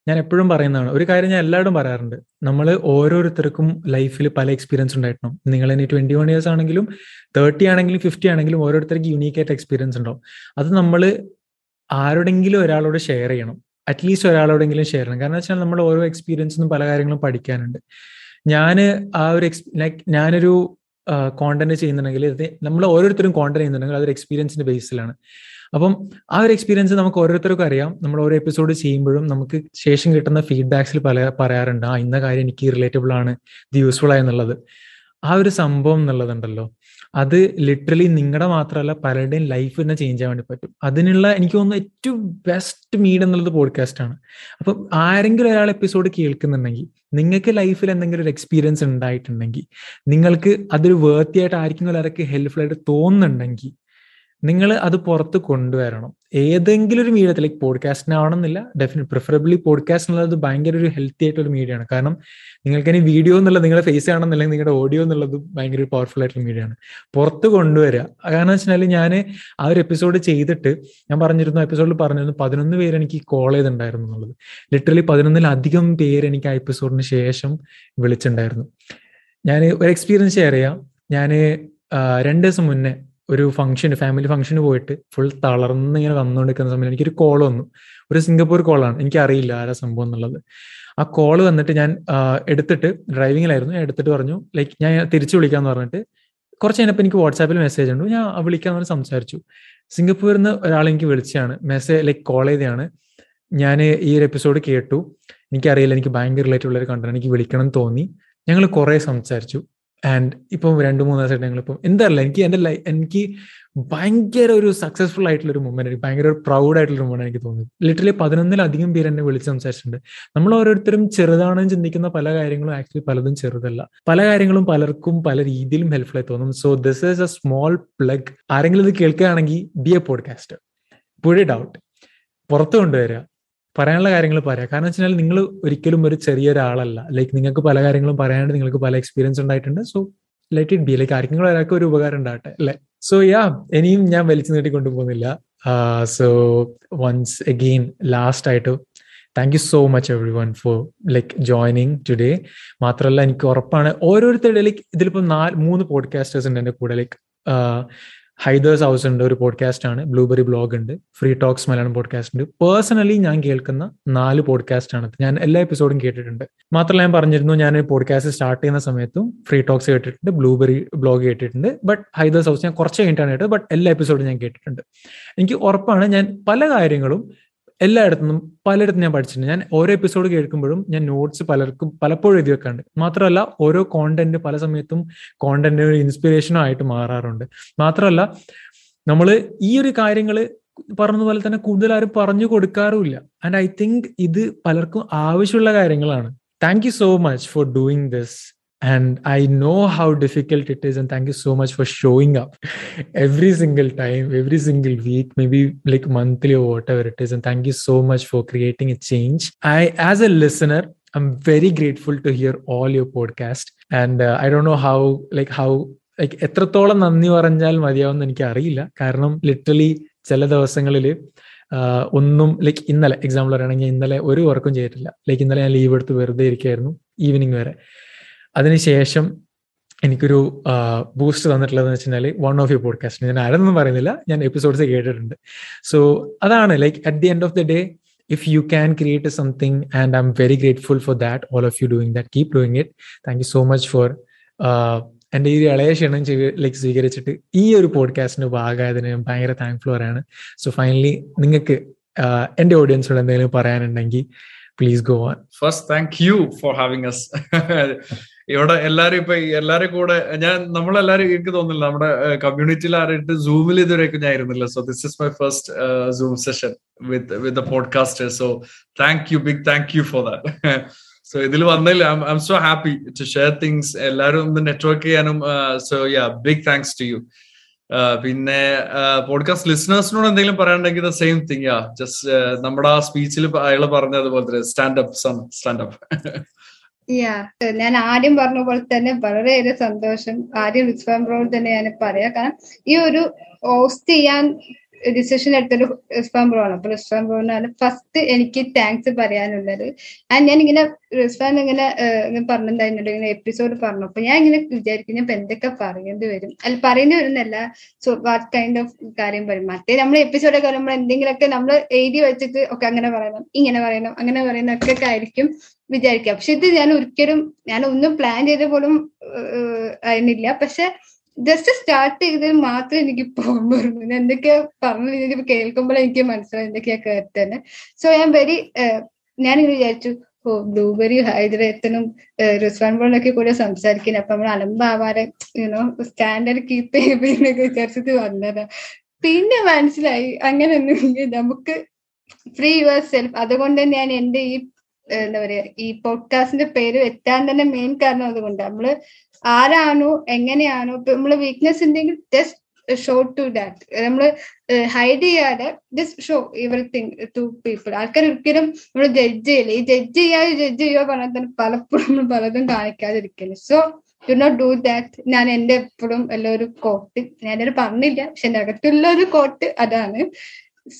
ഞാൻ എപ്പോഴും പറയുന്നതാണ്. ഒരു കാര്യം ഞാൻ എല്ലാവരും പറയാറുണ്ട്. നമ്മൾ ഓരോരുത്തർക്കും ലൈഫിൽ പല എക്സ്പീരിയൻസ് ഉണ്ടായിട്ടുണ്ടാവും നിങ്ങൾ ഇനി ട്വന്റി വൺ ഇയേഴ്സ് ആണെങ്കിലും തേർട്ടി ആണെങ്കിലും ഫിഫ്റ്റി ആണെങ്കിലും ഓരോരുത്തർക്ക് യുണീക് ആയിട്ട് എക്സ്പീരിയൻസ് ഉണ്ടാവും. അത് നമ്മൾ ആരോടെങ്കിലും ഒരാളോട് ഷെയർ ചെയ്യണം. അറ്റ്ലീസ്റ്റ് ഒരാളോടെങ്കിലും ഷെയർ ചെയ്യണം. കാരണം വെച്ചാൽ നമ്മൾ ഓരോ എക്സ്പീരിയൻസിനും പല കാര്യങ്ങളും പഠിക്കാനുണ്ട്. ഞാൻ ആ ഒരു എക്സ് ലൈക്ക് ഞാനൊരു കോണ്ടന്റ് ചെയ്യുന്നുണ്ടെങ്കിൽ നമ്മൾ ഓരോരുത്തരും കോണ്ടന്റ് ചെയ്യുന്നുണ്ടെങ്കിൽ അതൊരു എക്സ്പീരിയൻസിന്റെ ബേസിലാണ് അപ്പം ആ ഒരു എക്സ്പീരിയൻസ് നമുക്ക് ഓരോരുത്തർക്കും അറിയാം. നമ്മൾ ഓരോ എപ്പിസോഡ് ചെയ്യുമ്പോഴും നമുക്ക് ശേഷം കിട്ടുന്ന ഫീഡ്ബാക്സിൽ പല പറയാറുണ്ട് ആ ഇന്ന കാര്യം എനിക്ക് റിലേറ്റബിൾ ആണ് ഇത് യൂസ്ഫുൾ ആയെന്നുള്ളത് ആ ഒരു സംഭവം എന്നുള്ളതുണ്ടല്ലോ. അത് ലിറ്ററലി നിങ്ങളുടെ മാത്രമല്ല പലരുടെയും ലൈഫ് തന്നെ ചേഞ്ച് ചെയ്യാൻ വേണ്ടി പറ്റും. അതിനുള്ള എനിക്ക് തോന്നുന്നു ഏറ്റവും ബെസ്റ്റ് മീഡ് എന്നുള്ളത് പോഡ്കാസ്റ്റ് ആണ്. അപ്പം ആരെങ്കിലും ഒരാൾ എപ്പിസോഡ് കേൾക്കുന്നുണ്ടെങ്കിൽ നിങ്ങൾക്ക് ലൈഫിൽ എന്തെങ്കിലും ഒരു എക്സ്പീരിയൻസ് ഉണ്ടായിട്ടുണ്ടെങ്കിൽ നിങ്ങൾക്ക് അതൊരു വേർത്തിയായിട്ട് ആയിരിക്കും ഒരാൾക്ക് ഹെൽപ്ഫുൾ ആയിട്ട് തോന്നുന്നുണ്ടെങ്കിൽ നിങ്ങൾ അത് പുറത്ത് കൊണ്ടുവരണം. ഏതെങ്കിലും ഒരു മീഡിയത്തിൽ ലൈക്ക് പോഡ്കാസ്റ്റിനാവണമെന്നില്ല ഡെഫിനറ്റ് പ്രിഫറബിളി പോഡ്കാസ്റ്റ് എന്നുള്ളത് ഭയങ്കര ഒരു ഹെൽത്തി ആയിട്ടുള്ള മീഡിയ ആണ്. കാരണം നിങ്ങൾക്ക് ഇനി വീഡിയോ എന്നുള്ളത് നിങ്ങളുടെ ഫേസ് ആണെന്നുണ്ടെങ്കിൽ നിങ്ങളുടെ ഓഡിയോ എന്നുള്ളത് ഭയങ്കര ഒരു പവർഫുൾ ആയിട്ടുള്ള മീഡിയ ആണ്. പുറത്ത് കൊണ്ടുവരിക. കാരണം വെച്ചാൽ ഞാൻ ആ ഒരു എപ്പിസോഡ് ചെയ്തിട്ട് ഞാൻ പറഞ്ഞിരുന്നു എപ്പിസോഡിൽ പറഞ്ഞിരുന്നു പതിനൊന്ന് പേര് എനിക്ക് കോൾ ചെയ്തിട്ടുണ്ടായിരുന്നു എന്നുള്ളത്. ലിറ്ററലി പതിനൊന്നിലധികം പേര് എനിക്ക് ആ എപ്പിസോഡിന് ശേഷം വിളിച്ചിട്ടുണ്ടായിരുന്നു. ഞാൻ ഒരു എക്സ്പീരിയൻസ് ഷെയർ ചെയ്യാം. ഞാൻ രണ്ട് ദിവസം മുന്നേ ഒരു ഫംഗ്ഷന് ഫാമിലി ഫംഗ്ഷന് പോയിട്ട് ഫുൾ തളർന്ന് ഇങ്ങനെ വന്നുകൊണ്ടിരിക്കുന്ന സമയത്ത് എനിക്കൊരു കോൾ വന്നു. ഒരു സിംഗപ്പൂർ കോളാണ് എനിക്ക് അറിയില്ല ആരാ സംഭവം എന്നുള്ളത്. ആ കോൾ വന്നിട്ട് ഞാൻ എടുത്തിട്ട് ഡ്രൈവിങ്ങിലായിരുന്നു ഞാൻ എടുത്തിട്ട് പറഞ്ഞു ലൈക്ക് ഞാൻ തിരിച്ചു വിളിക്കാന്ന് പറഞ്ഞിട്ട് കുറച്ച് കഴിഞ്ഞപ്പോൾ എനിക്ക് വാട്സാപ്പിൽ മെസ്സേജ് ഉണ്ട്. ഞാൻ വിളിക്കാന്ന് പറഞ്ഞ് സംസാരിച്ചു. സിംഗപ്പൂരിൽ നിന്ന് ഒരാൾ എനിക്ക് വിളിച്ചാണ് മെസ്സേജ് ലൈക്ക് കോൾ ചെയ്തതാണ് ഞാൻ ഈ ഒരു എപ്പിസോഡ് കേട്ടു. എനിക്കറിയില്ല എനിക്ക് ഭയങ്കര റിലേറ്റഡ് ഉള്ള ഒരു കണ്ടന്റ് എനിക്ക് വിളിക്കണം തോന്നി. ഞങ്ങൾ കുറെ സംസാരിച്ചു. ആൻഡ് ഇപ്പം രണ്ട് മൂന്ന് ദിവസമായിട്ട് ഞങ്ങളിപ്പം എന്തല്ല എനിക്ക് എന്റെ ലൈഫ് എനിക്ക് ഭയങ്കര ഒരു സക്സസ്ഫുൾ ആയിട്ടുള്ള ഒരു മൂവ്മെന്റ് എനിക്ക് ഭയങ്കര ഒരു പ്രൗഡ് ആയിട്ടുള്ള ഒരു മൊമെന്റ് എനിക്ക് തോന്നി. ലിറ്ററലി പതിനൊന്നിലധികം പേര് എന്നെ വിളിച്ച് സംസാരിച്ചിട്ടുണ്ട്. നമ്മൾ ഓരോരുത്തരും ചെറുതാണെന്ന് ചിന്തിക്കുന്ന പല കാര്യങ്ങളും ആക്ച്വലി പലതും ചെറുതല്ല. പല കാര്യങ്ങളും പലർക്കും പല രീതിയിലും ഹെൽപ്ഫുൾ ആയി തോന്നും. So this is a small plug ആരെങ്കിലും ഇത് കേൾക്കുകയാണെങ്കിൽ ബി എ പോഡ്കാസ്റ്റ് പുഴ ഡൗട്ട് പുറത്തു കൊണ്ടുവരിക. പറയാനുള്ള കാര്യങ്ങൾ പറയാം. കാരണം വെച്ചാൽ നിങ്ങൾ ഒരിക്കലും ഒരു ചെറിയ ഒരാളല്ല ലൈക്ക് നിങ്ങൾക്ക് പല കാര്യങ്ങളും പറയാണ്ട് നിങ്ങൾക്ക് പല എക്സ്പീരിയൻസ് ഉണ്ടായിട്ടുണ്ട്. So let it be like ആർക്കെങ്കിലും ഒരാൾക്ക് ഒരു ഉപകാരം ഉണ്ടാകട്ടെ അല്ലെ? സോ യാ ഇനിയും ഞാൻ വലിച്ചു നീട്ടി കൊണ്ടുപോകുന്നില്ല. സോ വൺസ് അഗെയിൻ ലാസ്റ്റ് ആയിട്ട് thank you so much everyone for like joining today മാത്രമല്ല എനിക്ക് ഉറപ്പാണ് ഓരോരുത്തരുടെ ലൈക്ക് ഇതിലിപ്പോൾ നാല് മൂന്ന് പോഡ്കാസ്റ്റേഴ്സ് ഉണ്ട് എന്റെ കൂടെ ലൈക്ക് ഹൈദേഴ്സ് ഹൗസ് ഉണ്ട് ഒരു പോഡ്കാസ്റ്റ് ആണ്. ബ്ലൂബെറി ബ്ലോഗ് ഉണ്ട്. ഫ്രീ ടോക്സ് മലയാളം പോഡ്കാസ്റ്റ് ഉണ്ട്. പേഴ്സണലി ഞാൻ കേൾക്കുന്ന നാല് പോഡ്കാസ്റ്റ് ആണ്. ഞാൻ എല്ലാ എപ്പിസോഡും കേട്ടിട്ടുണ്ട്. മാത്രമല്ല ഞാൻ പറഞ്ഞിരുന്നു ഞാൻ പോഡ്കാസ്റ്റ് സ്റ്റാർട്ട് ചെയ്യുന്ന സമയത്തും ഫ്രീ ടോക്സ് കേട്ടിട്ടുണ്ട് ബ്ലൂബെറി ബ്ലോഗ് കേട്ടിട്ടുണ്ട്. ബട്ട് ഹൈദേഴ്സ് ഹൗസ് ഞാൻ കുറച്ച് കഴിഞ്ഞിട്ടാണ് കേട്ടത് ബട്ട് എല്ലാ എപ്പിസോഡും ഞാൻ കേട്ടിട്ടുണ്ട്. എനിക്ക് ഉറപ്പാണ് ഞാൻ പല കാര്യങ്ങളും എല്ലായിടത്തുനിന്നും പലയിടത്തും ഞാൻ പഠിച്ചിട്ടുണ്ട്. ഞാൻ ഓരോ എപ്പിസോഡ് കേൾക്കുമ്പോഴും ഞാൻ നോട്ട്സ് പലർക്കും പലപ്പോഴും എഴുതി വെക്കാറുണ്ട്. മാത്രമല്ല ഓരോ കോണ്ടന്റ് പല സമയത്തും കോണ്ടന്റ് ഒരു ഇൻസ്പിറേഷനും ആയിട്ട് മാറാറുണ്ട്. മാത്രമല്ല നമ്മൾ ഈ ഒരു കാര്യങ്ങൾ പറഞ്ഞതുപോലെ തന്നെ കൂടുതൽ ആരും പറഞ്ഞു കൊടുക്കാറുമില്ല. ആൻഡ് ഐ തിങ്ക് ഇത് പലർക്കും ആവശ്യമുള്ള കാര്യങ്ങളാണ്. Thank you so much for doing this and i know how difficult it is and thank you so much for showing up every single time every single week maybe like monthly or whatever it is and thank you so much for creating a change i as a listener i'm very grateful to hear all your podcast and uh, i don't know how like how like എത്രത്തോളം നന്ദി പറഞ്ഞാൽ മതിയാവുമെന്ന് എനിക്ക് അറിയില്ല കാരണം literally ചില ദിവസങ്ങളിൽ ഒന്നും like ഇന്നലെ എക്സാമ്പിൾ പറയുകയാണെങ്കിൽ ഇന്നലെ ഒരു വർക്കും ചെയ്തിട്ടില്ല ലൈക്ക് ഇന്നലെ ഞാൻ ലീവ് എടുത്ത് വെറുതെ ഇരിക്കായിരുന്നു ഈവനിങ് വരെ അതിനുശേഷം എനിക്കൊരു ബൂസ്റ്റ് തന്നിട്ടുള്ളതെന്ന് വെച്ചാൽ വൺ ഓഫ് യു പോഡ്കാസ്റ്റ് ഞാൻ ആരെന്നും പറയുന്നില്ല. ഞാൻ എപ്പിസോഡ്സ് കേട്ടിട്ടുണ്ട്. സോ അതാണ് like at the end of the day if you can create something and I'm very grateful for that all of you doing that keep doing it thank you so much for എന്റെ ഈ ഇളയ ക്ഷണം like സ്വീകരിച്ചിട്ട് ഈ ഒരു പോഡ്കാസ്റ്റിന് ഭാഗമായതിന് ഭയങ്കര thankful ആണ് so finally നിങ്ങൾക്ക് എന്റെ ഓഡിയൻസിനോട് എന്തെങ്കിലും പറയാനുണ്ടെങ്കിൽ please go on first thank you for having us ഇവിടെ എല്ലാരും ഇപ്പൊ എല്ലാരും കൂടെ ഞാൻ നമ്മളെല്ലാരും എനിക്ക് തോന്നുന്നില്ല നമ്മുടെ കമ്മ്യൂണിറ്റിയിൽ ആരായിട്ട് സൂമിൽ ഇതുവരെയൊക്കെ ഞാൻ ഇരുന്നില്ല. So this is my first zoom session with with podcaster so thank you big thank you for that so ഇതിൽ വന്നതിൽ I'm so happy to share things എല്ലാവരും ഒന്ന് നെറ്റ്വർക്ക് ചെയ്യാനും so yeah big thanks to you പിന്നെ podcast ലിസണേഴ്സിനോട് എന്തെങ്കിലും പറയാനുണ്ടെങ്കിൽ the same thing yeah just നമ്മുടെ ആ സ്പീച്ചിൽ അയാൾ പറഞ്ഞതുപോലെ അപ്പ് സ്റ്റാൻഡപ്പ് സൺ സ്റ്റാൻഡപ്പ് ഞാൻ ആദ്യം പറഞ്ഞ പോലെ തന്നെ വളരെയേറെ സന്തോഷം. ആദ്യം ബ്രോഡ് തന്നെ ഞാൻ പറയാം. കാരണം ഈ ഒരു ഹോസ്റ്റ് ചെയ്യാൻ ഡിസിഷൻ എടുത്തൊരു റിസ്വാൻ ബ്രോ ആണ്. അപ്പൊ റിസ്വാൻ ബ്രോനാണ് ഫസ്റ്റ് എനിക്ക് താങ്ക്സ് പറയാനുള്ളത്. ആൻഡ് ഞാൻ ഇങ്ങനെ റിസ്വാൻ ഇങ്ങനെ പറഞ്ഞിട്ടുണ്ടായിരുന്നുണ്ട് ഇങ്ങനെ എപ്പിസോഡ് പറഞ്ഞു. അപ്പൊ ഞാൻ ഇങ്ങനെ വിചാരിക്കും ഇപ്പൊ എന്തൊക്കെ പറയേണ്ടി വരും? അല്ല പറയേണ്ടി വരുന്നല്ല സോ വാട്ട് കൈൻഡ് ഓഫ് കാര്യം പറയും. മറ്റേ നമ്മൾ എപ്പിസോഡൊക്കെ വരുമ്പോൾ എന്തെങ്കിലുമൊക്കെ നമ്മൾ എഴുതി വെച്ചിട്ട് ഒക്കെ അങ്ങനെ പറയണം ഇങ്ങനെ പറയണം അങ്ങനെ പറയണം ഒക്കെ ആയിരിക്കും വിചാരിക്കുക. പക്ഷെ ഇത് ഞാൻ ഒരിക്കലും ഞാൻ ഒന്നും പ്ലാൻ ചെയ്ത പോലും ആയിരുന്നില്ല. പക്ഷെ ജസ്റ്റ് സ്റ്റാർട്ട് ചെയ്തത് മാത്രം എനിക്ക് പോകാൻ പറഞ്ഞു എന്തൊക്കെയാ പറഞ്ഞു കേൾക്കുമ്പോൾ എനിക്ക് മനസ്സിലായി എന്തൊക്കെയാ കേട്ടത് സോ ഞാൻ വെരി ഞാനിങ്ങനെ വിചാരിച്ചു ഓ ബ്ലൂബെറി ഹൈദരത്തിനും റിസ്വാൻ ബോളിനൊക്കെ കൂടെ സംസാരിക്കുന്നത് അപ്പൊ നമ്മൾ അലമ്പാവാതെ യുനോ സ്റ്റാൻഡേർഡ് കീപ്പ് ചെയ്യുന്നൊക്കെ വിചാരിച്ചിട്ട് വന്നതാ. പിന്നെ മനസ്സിലായി അങ്ങനെയൊന്നും നമുക്ക് ഫ്രീ യുവർ സെൽഫ് അതുകൊണ്ട് തന്നെ ഞാൻ എന്റെ ഈ എന്താ പറയാ ഈ പോഡ്കാസ്റ്റിന്റെ പേര് എത്താൻ തന്നെ മെയിൻ കാരണം അതുകൊണ്ട്. നമ്മൾ ആരാണോ എങ്ങനെയാണോ ഇപ്പൊ നമ്മൾ വീക്ക്നെസ് ഉണ്ടെങ്കിൽ ജസ്റ്റ് ഷോ ടു ദാറ്റ് നമ്മൾ ഹൈഡ് ചെയ്യാതെ just show everything to people ആൾക്കാർ ഒരിക്കലും നമ്മൾ ജഡ്ജ് ചെയ്യില്ല. ഈ ജഡ്ജ് ചെയ്യാതെ ജഡ്ജ് ചെയ്യുക പറഞ്ഞാൽ തന്നെ പലപ്പോഴും നമ്മൾ പലതും കാണിക്കാതിരിക്കില്ല. So do not do that ഞാൻ എന്റെ എപ്പോഴും എല്ലാവരും കോട്ട് ഞാനത് പറഞ്ഞില്ല പക്ഷെ എന്റെ അകത്തുള്ള ഒരു കോട്ട് അതാണ്.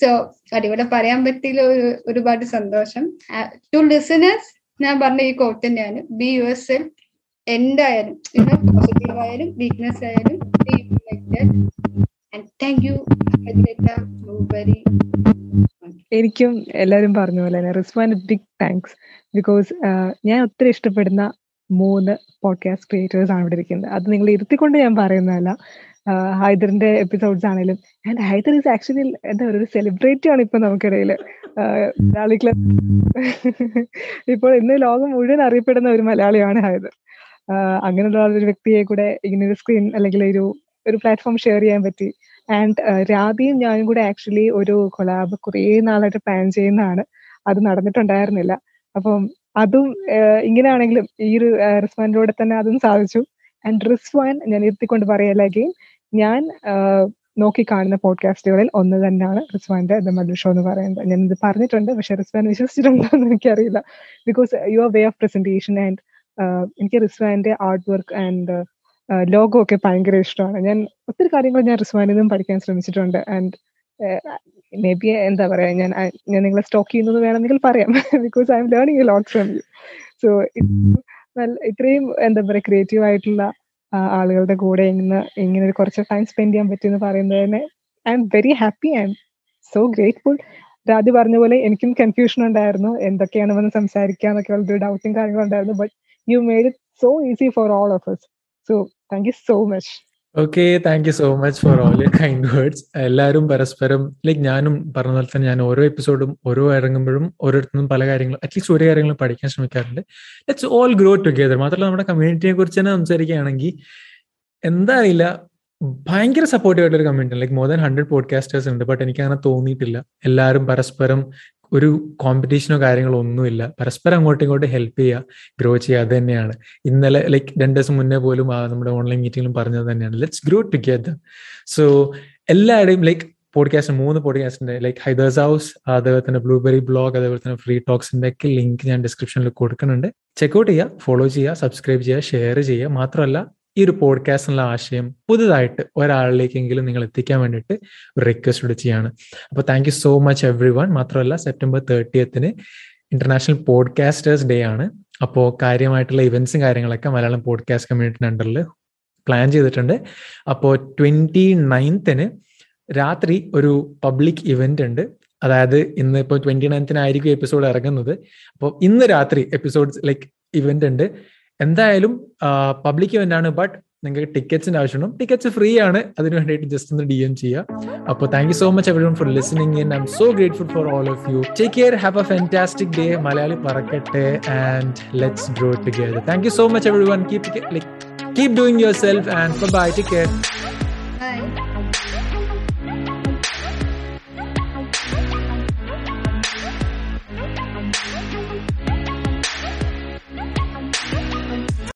സോ അതിവിടെ പറയാൻ പറ്റിയില്ല ഒരു ഒരുപാട് സന്തോഷം. ടു ലിസണേഴ്സ് ഞാൻ പറഞ്ഞ ഈ കോട്ട് തന്നെയാണ്. ബി യു എസ് സെൽഫ് എന്തായാലും പോസിറ്റീവ് ആയാലും വീക്ക്നെസ് ആയാലും എനിക്കും എല്ലാവരും പറഞ്ഞ പോലെ തന്നെ റിസ്വാൻ ബിഗ് താങ്ക്സ് ബിക്കോസ് ഞാൻ ഒത്തിരി ഇഷ്ടപ്പെടുന്ന മൂന്ന് പോഡ്കാസ്റ്റ് ക്രിയേറ്റേഴ്സ് ആണ് ഇവിടെ ഇരിക്കുന്നത്. അത് നിങ്ങൾ ഇരുത്തിക്കൊണ്ട് ഞാൻ പറയുന്നതല്ല. ഹൈദറിന്റെ എപ്പിസോഡ്സ് ആണെങ്കിലും ആൻഡ് ഹൈദർ ഇസ് ആക്ച്വലി എന്താ ഒരു സെലിബ്രിറ്റി ആണ് ഇപ്പൊ നമുക്കിടയിൽ മലയാളി ക്ലബ് ഇപ്പോൾ ഇന്ന് ലോകം മുഴുവൻ അറിയപ്പെടുന്ന ഒരു മലയാളിയാണ് ഹൈദർ. അങ്ങനെയുള്ള ഒരു വ്യക്തിയെ കൂടെ ഇങ്ങനെ ഒരു സ്ക്രീൻ അല്ലെങ്കിൽ ഒരു ഒരു പ്ലാറ്റ്ഫോം ഷെയർ ചെയ്യാൻ പറ്റി. ആൻഡ് രാധിയും ഞാനും കൂടെ ആക്ച്വലി ഒരു കൊലാബ് കുറേ നാളായിട്ട് പ്ലാൻ ചെയ്യുന്നതാണ്. അത് നടന്നിട്ടുണ്ടായിരുന്നില്ല. അപ്പം അതും ഇങ്ങനെയാണെങ്കിലും ഈ ഒരു റിസ്വാനിലൂടെ തന്നെ അതും സാധിച്ചു. ആൻഡ് റിസ്വാൻ ഞാൻ ഇരുത്തിക്കൊണ്ട് പറയല്ല ഞാൻ നോക്കി കാണുന്ന പോഡ്കാസ്റ്റുകളിൽ ഒന്ന് തന്നെയാണ് റിസ്വാന്റെ ദ മഡൽ ഷോ എന്ന് പറയുന്നത്. ഞാൻ ഇത് പറഞ്ഞിട്ടുണ്ട് പക്ഷെ റിസ്വാൻ വിശ്വസിച്ചിട്ടുണ്ടോ എന്ന് എനിക്കറിയില്ല because your way of presentation and എനിക്ക് റിസ്വാന്റെ ആർട്ട് വർക്ക് ആൻഡ് ലോഗോ ഒക്കെ ഭയങ്കര ഇഷ്ടമാണ്. ഞാൻ ഒത്തിരി കാര്യങ്ങൾ ഞാൻ റിസ്വാനിൽ നിന്നും പഠിക്കാൻ ശ്രമിച്ചിട്ടുണ്ട്. ആൻഡ് മേ ബി എന്താ പറയാ ഞാൻ ഞാൻ നിങ്ങളെ സ്റ്റോക്ക് ചെയ്യുന്നത് വേണമെങ്കിൽ പറയാം. Because I'm learning lot from you so ഇത്രയും എന്താ പറയാ ക്രിയേറ്റീവ് ആയിട്ടുള്ള ആളുകളുടെ കൂടെ ഇന്ന് ഇങ്ങനെ കുറച്ച് ടൈം സ്പെൻഡ് ചെയ്യാൻ പറ്റുമെന്ന് തന്നെ I'm very happy I'm so grateful Raju പറഞ്ഞ പോലെ എനിക്കും കൺഫ്യൂഷൻ ഉണ്ടായിരുന്നു. എന്തൊക്കെയാണ് വന്ന് സംസാരിക്കുക എന്നൊക്കെ ഒരു ഡൗട്ടും കാര്യങ്ങളുണ്ടായിരുന്നു but you made it so easy for all of us. So thank you so much. Okay thank you so much for all your kind words എല്ലാവരും പരസ്പരം ലൈക്ക് ഞാനും പറഞ്ഞ പോലെ തന്നെ ഞാൻ ഓരോ എപ്പിസോഡും ഓരോ ഇറങ്ങുമ്പോഴും ഓരോരുത്തരും പല കാര്യങ്ങളും അറ്റ്ലീസ്റ്റ് ഒരു കാര്യങ്ങളും പഠിക്കാൻ ശ്രമിക്കാറുണ്ട്. ലെറ്റ്സ് ഓൾ ഗ്രോ ടുഗെദർ മാത്രമല്ല നമ്മുടെ കമ്മ്യൂണിറ്റിയെ കുറിച്ച് തന്നെ സംസാരിക്കുകയാണെങ്കിൽ എന്താ അറിയില്ല ഭയങ്കര സപ്പോർട്ടീവ് ഒരു community like more than hundred podcasters ഉണ്ട്. ബട്ട് എനിക്ക് അങ്ങനെ തോന്നിയിട്ടില്ല. എല്ലാവരും പരസ്പരം ഒരു കോമ്പറ്റീഷനോ കാര്യങ്ങളോ ഒന്നുമില്ല. പരസ്പരം അങ്ങോട്ടും ഇങ്ങോട്ടും ഹെൽപ്പ് ചെയ്യുക ഗ്രോ ചെയ്യുക അത് തന്നെയാണ്. ഇന്നലെ ലൈക്ക് രണ്ട് ദിവസം മുന്നേ പോലും നമ്മുടെ ഓൺലൈൻ മീറ്റിംഗിലും പറഞ്ഞത് തന്നെയാണ്. ലെറ്റ്സ് ഗ്രോ ടുഗെദർ സോ എല്ലാവരുടെയും ലൈക്ക് പോഡ്കാസ്റ്റ് മൂന്ന് പോഡ്കാസ്റ്റിന്റെ ലൈക്ക് ഹൈദേഴ്സ് ഹൗസ് അതേപോലെ തന്നെ ബ്ലൂബെറി ബ്ലോഗ് അതേപോലെ തന്നെ ഫ്രീ ടോക്സിന്റെ ഒക്കെ ലിങ്ക് ഞാൻ ഡിസ്ക്രിപ്ഷനിൽ കൊടുക്കുന്നുണ്ട്. ചെക്ക്ഔട്ട് ചെയ്യുക ഫോളോ ചെയ്യുക സബ്സ്ക്രൈബ് ചെയ്യുക ഷെയർ ചെയ്യുക. മാത്രമല്ല ഈ ഒരു പോഡ്കാസ്റ്റിനുള്ള ആശയം പുതുതായിട്ട് ഒരാളിലേക്കെങ്കിലും നിങ്ങൾ എത്തിക്കാൻ വേണ്ടിയിട്ട് ഒരു റിക്വസ്റ്റ് ചെയ്യാണ്. അപ്പോൾ thank you so much everyone മാത്രമല്ല സെപ്റ്റംബർ തേർട്ടിയത്തിന് ഇന്റർനാഷണൽ പോഡ്കാസ്റ്റേഴ്സ് ഡേ ആണ്. അപ്പോൾ കാര്യമായിട്ടുള്ള ഇവന്റ്സും കാര്യങ്ങളൊക്കെ മലയാളം പോഡ്കാസ്റ്റ് കമ്മ്യൂണിറ്റിന്റെ അണ്ടറിൽ പ്ലാൻ ചെയ്തിട്ടുണ്ട്. അപ്പോൾ ട്വന്റി നയൻത്തിന് രാത്രി ഒരു പബ്ലിക് ഇവന്റ് ഉണ്ട്. അതായത് ഇന്ന് ഇപ്പോൾ ട്വന്റി നയൻത്തിനായിരിക്കും എപ്പിസോഡ് ഇറങ്ങുന്നത്. അപ്പോൾ ഇന്ന് രാത്രി എപ്പിസോഡ്സ് ലൈക്ക് ഇവന്റ് ഉണ്ട്. എന്തായാലും പബ്ലിക് ഇവന്റ് ആണ് ബട്ട് നിങ്ങൾക്ക് ടിക്കറ്റ്സിന്റെ ആവശ്യമുണ്ട്. ടിക്കറ്റ്സ് ഫ്രീ ആണ്. അതിന് വേണ്ടിയിട്ട് ജസ്റ്റ് ഒന്ന് ഡി എം ചെയ്യുക അപ്പോൾ thank you so much every for listening in I'm so grateful for all of you take care have a fantastic day Malayali Parakkatte. And let's grow together thank you so much everyone keep keep doing yourself and bye take care bye